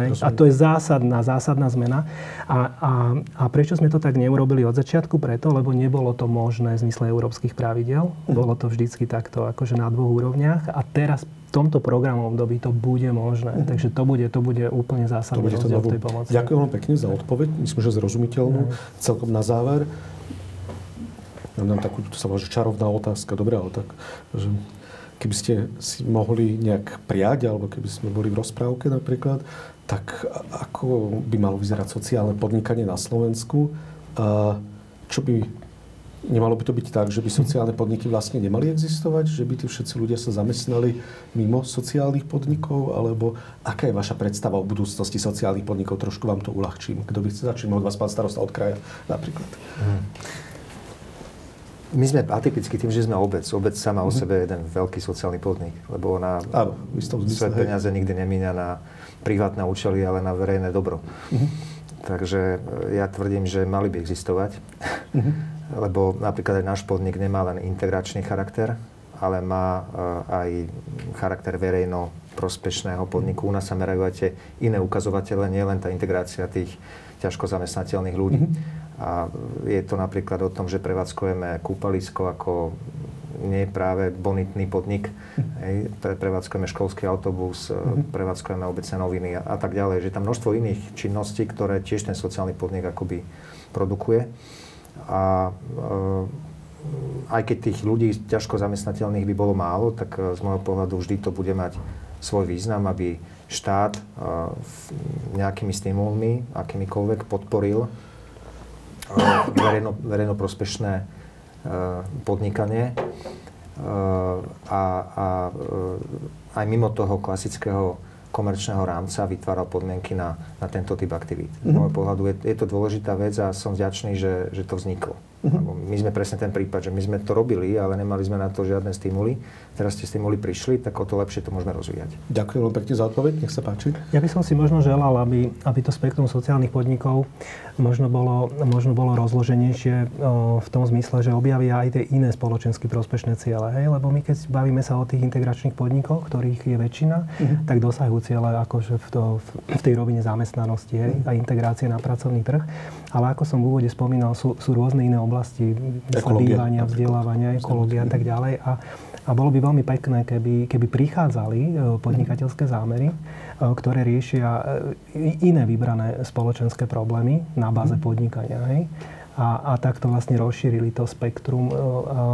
Hej? A to je zásadná, zásadná zmena. A, a, a prečo sme to tak neurobili od začiatku? Preto, lebo nebolo to možné v zmysle európskych pravidel. Bolo to vždycky takto, akože na dvoch úrovniach. A teraz tomto programovom období to bude možné. Mm-hmm. Takže to bude, to bude úplne zásadný rozdiel v tej pomoci. Ďakujem vám pekne za odpoveď. Myslím, že zrozumiteľnú. Mm. Celkom na záver. Mám takú, to sa volá, že čarovná otázka. Dobre, ale tak, že keby ste si mohli nejak prijať, alebo keby sme boli v rozprávke napríklad, tak ako by malo vyzerať sociálne podnikanie na Slovensku? A čo by Nemalo by to byť tak, že by sociálne podniky vlastne nemali existovať? Že by tí všetci ľudia sa zamestnali mimo sociálnych podnikov? Alebo aká je vaša predstava o budúcnosti sociálnych podnikov? Trošku vám to uľahčím. Kto by chce začať? Od vás pán starosta od kraja napríklad. Hmm. My sme atypicky tým, že sme obec. Obec sama o mhm. sebe je jeden veľký sociálny podnik, lebo ona Áno, svoje peniaze nikdy nemíňa na privátne účely, ale na verejné dobro. Uh-huh. Takže ja tvrdím, že mali by existovať. Uh-huh lebo napríklad aj náš podnik nemá len integračný charakter, ale má eh, aj charakter verejno prospešného podniku. U nás sa merajú aj tie iné ukazovatele, nie len tá integrácia tých ťažko zamestnateľných ľudí. Mm-hmm. A je to napríklad o tom, že prevádzkujeme kúpalisko ako nie práve bonitný podnik. Mm-hmm. Hej, prevádzkujeme školský autobus, mm-hmm. prevádzkujeme obecné noviny a, a tak ďalej. Že tam množstvo iných činností, ktoré tiež ten sociálny podnik akoby produkuje. A eh, aj keď tých ľudí ťažko zamestnateľných by bolo málo, tak eh, z môjho pohľadu vždy to bude mať svoj význam, aby štát eh, nejakými stimulmi, akýmikoľvek podporil verejno, verejnoprospešné podnikanie a, a aj mimo toho klasického komerčného rámca vytváral podmienky na, na tento typ aktivít. Z môjho pohľadu je, je to dôležitá vec a som vďačný, že, že to vzniklo. Mm-hmm. My sme presne ten prípad, že my sme to robili, ale nemali sme na to žiadne stimuly. Teraz tie stimuly prišli, tak o to lepšie to môžeme rozvíjať. Ďakujem veľmi pekne za odpoveď, nech sa páči. Ja by som si možno želal, aby, aby to spektrum sociálnych podnikov možno bolo, možno bolo rozloženejšie o, v tom zmysle, že objavia aj tie iné spoločensky prospešné ciele. Hej? Lebo my keď bavíme sa o tých integračných podnikoch, ktorých je väčšina, mm-hmm. tak dosahujú ciele akože v, to, v tej rovine zamestnanosti hej? a integrácie na pracovný trh. Ale ako som v úvode spomínal, sú, sú rôzne iné oblasti bývania, vzdelávania, ekológia a tak ďalej. A, a bolo by veľmi pekné, keby, keby prichádzali e, podnikateľské zámery, e, ktoré riešia e, iné vybrané spoločenské problémy na báze mhm. podnikania. Hej? A, a takto vlastne rozšírili to spektrum,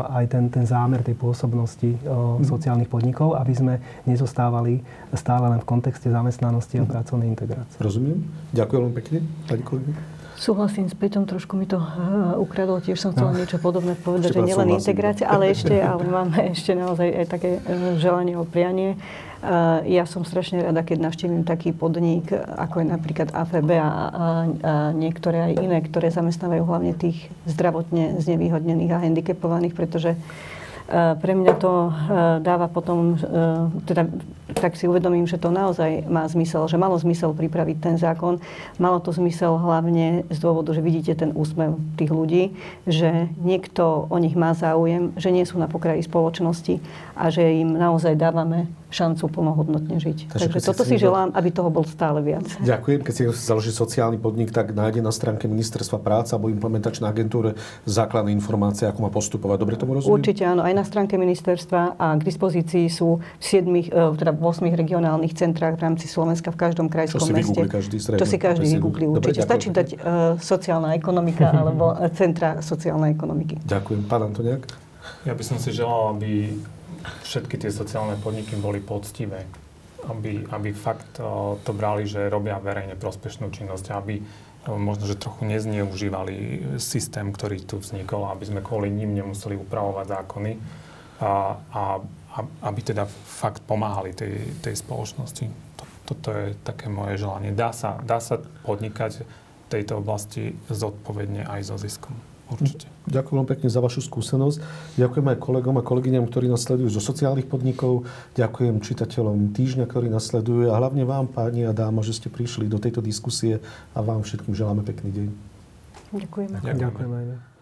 aj ten, ten zámer tej pôsobnosti mm. sociálnych podnikov, aby sme nezostávali stále len v kontexte zamestnanosti a mhm. pracovnej integrácie. Rozumiem. Ďakujem veľmi pekne, pani kolegyňa. Súhlasím s Peťom, trošku mi to uh, ukradlo, tiež som chcela no. niečo podobné povedať, ešte že nielen integrácia, ale ešte, ale máme ešte naozaj aj také uh, želanie o prianie. Uh, ja som strašne rada, keď navštívim taký podnik, ako je napríklad AFB a, a, a niektoré aj iné, ktoré zamestnávajú hlavne tých zdravotne znevýhodnených a handicapovaných, pretože pre mňa to dáva potom, teda tak si uvedomím, že to naozaj má zmysel, že malo zmysel pripraviť ten zákon. Malo to zmysel hlavne z dôvodu, že vidíte ten úsmev tých ľudí, že niekto o nich má záujem, že nie sú na pokraji spoločnosti a že im naozaj dávame šancu plnohodnotne žiť. Takže, Takže toto si, si želám, aby toho bol stále viac. Ďakujem. Keď si založí sociálny podnik, tak nájde na stránke Ministerstva práce alebo implementačnej agentúre základné informácie, ako má postupovať. Dobre tomu rozumiem? Určite áno. Aj na stránke ministerstva a k dispozícii sú v 7, e, teda v 8 regionálnych centrách v rámci Slovenska v každom krajskom Čo si meste. každý stredno, Čo si každý vygooglí určite. Dobre, Stačí dať uh, sociálna ekonomika alebo centra sociálnej ekonomiky. Ďakujem. Pán Antoniak? Ja by som si želal, aby všetky tie sociálne podniky boli poctivé. Aby, aby fakt to brali, že robia verejne prospešnú činnosť, aby možno, že trochu nezneužívali systém, ktorý tu vznikol, aby sme kvôli ním nemuseli upravovať zákony a, a, aby teda fakt pomáhali tej, tej spoločnosti. Toto je také moje želanie. Dá sa, dá sa podnikať v tejto oblasti zodpovedne aj so ziskom. Určite. Ďakujem vám pekne za vašu skúsenosť. Ďakujem aj kolegom a kolegyňam, ktorí nás sledujú zo sociálnych podnikov. Ďakujem čitateľom týždňa, ktorí nás sledujú a hlavne vám, páni a dáma, že ste prišli do tejto diskusie a vám všetkým želáme pekný deň. Ďakujem. Ďakujem. Ďakujem.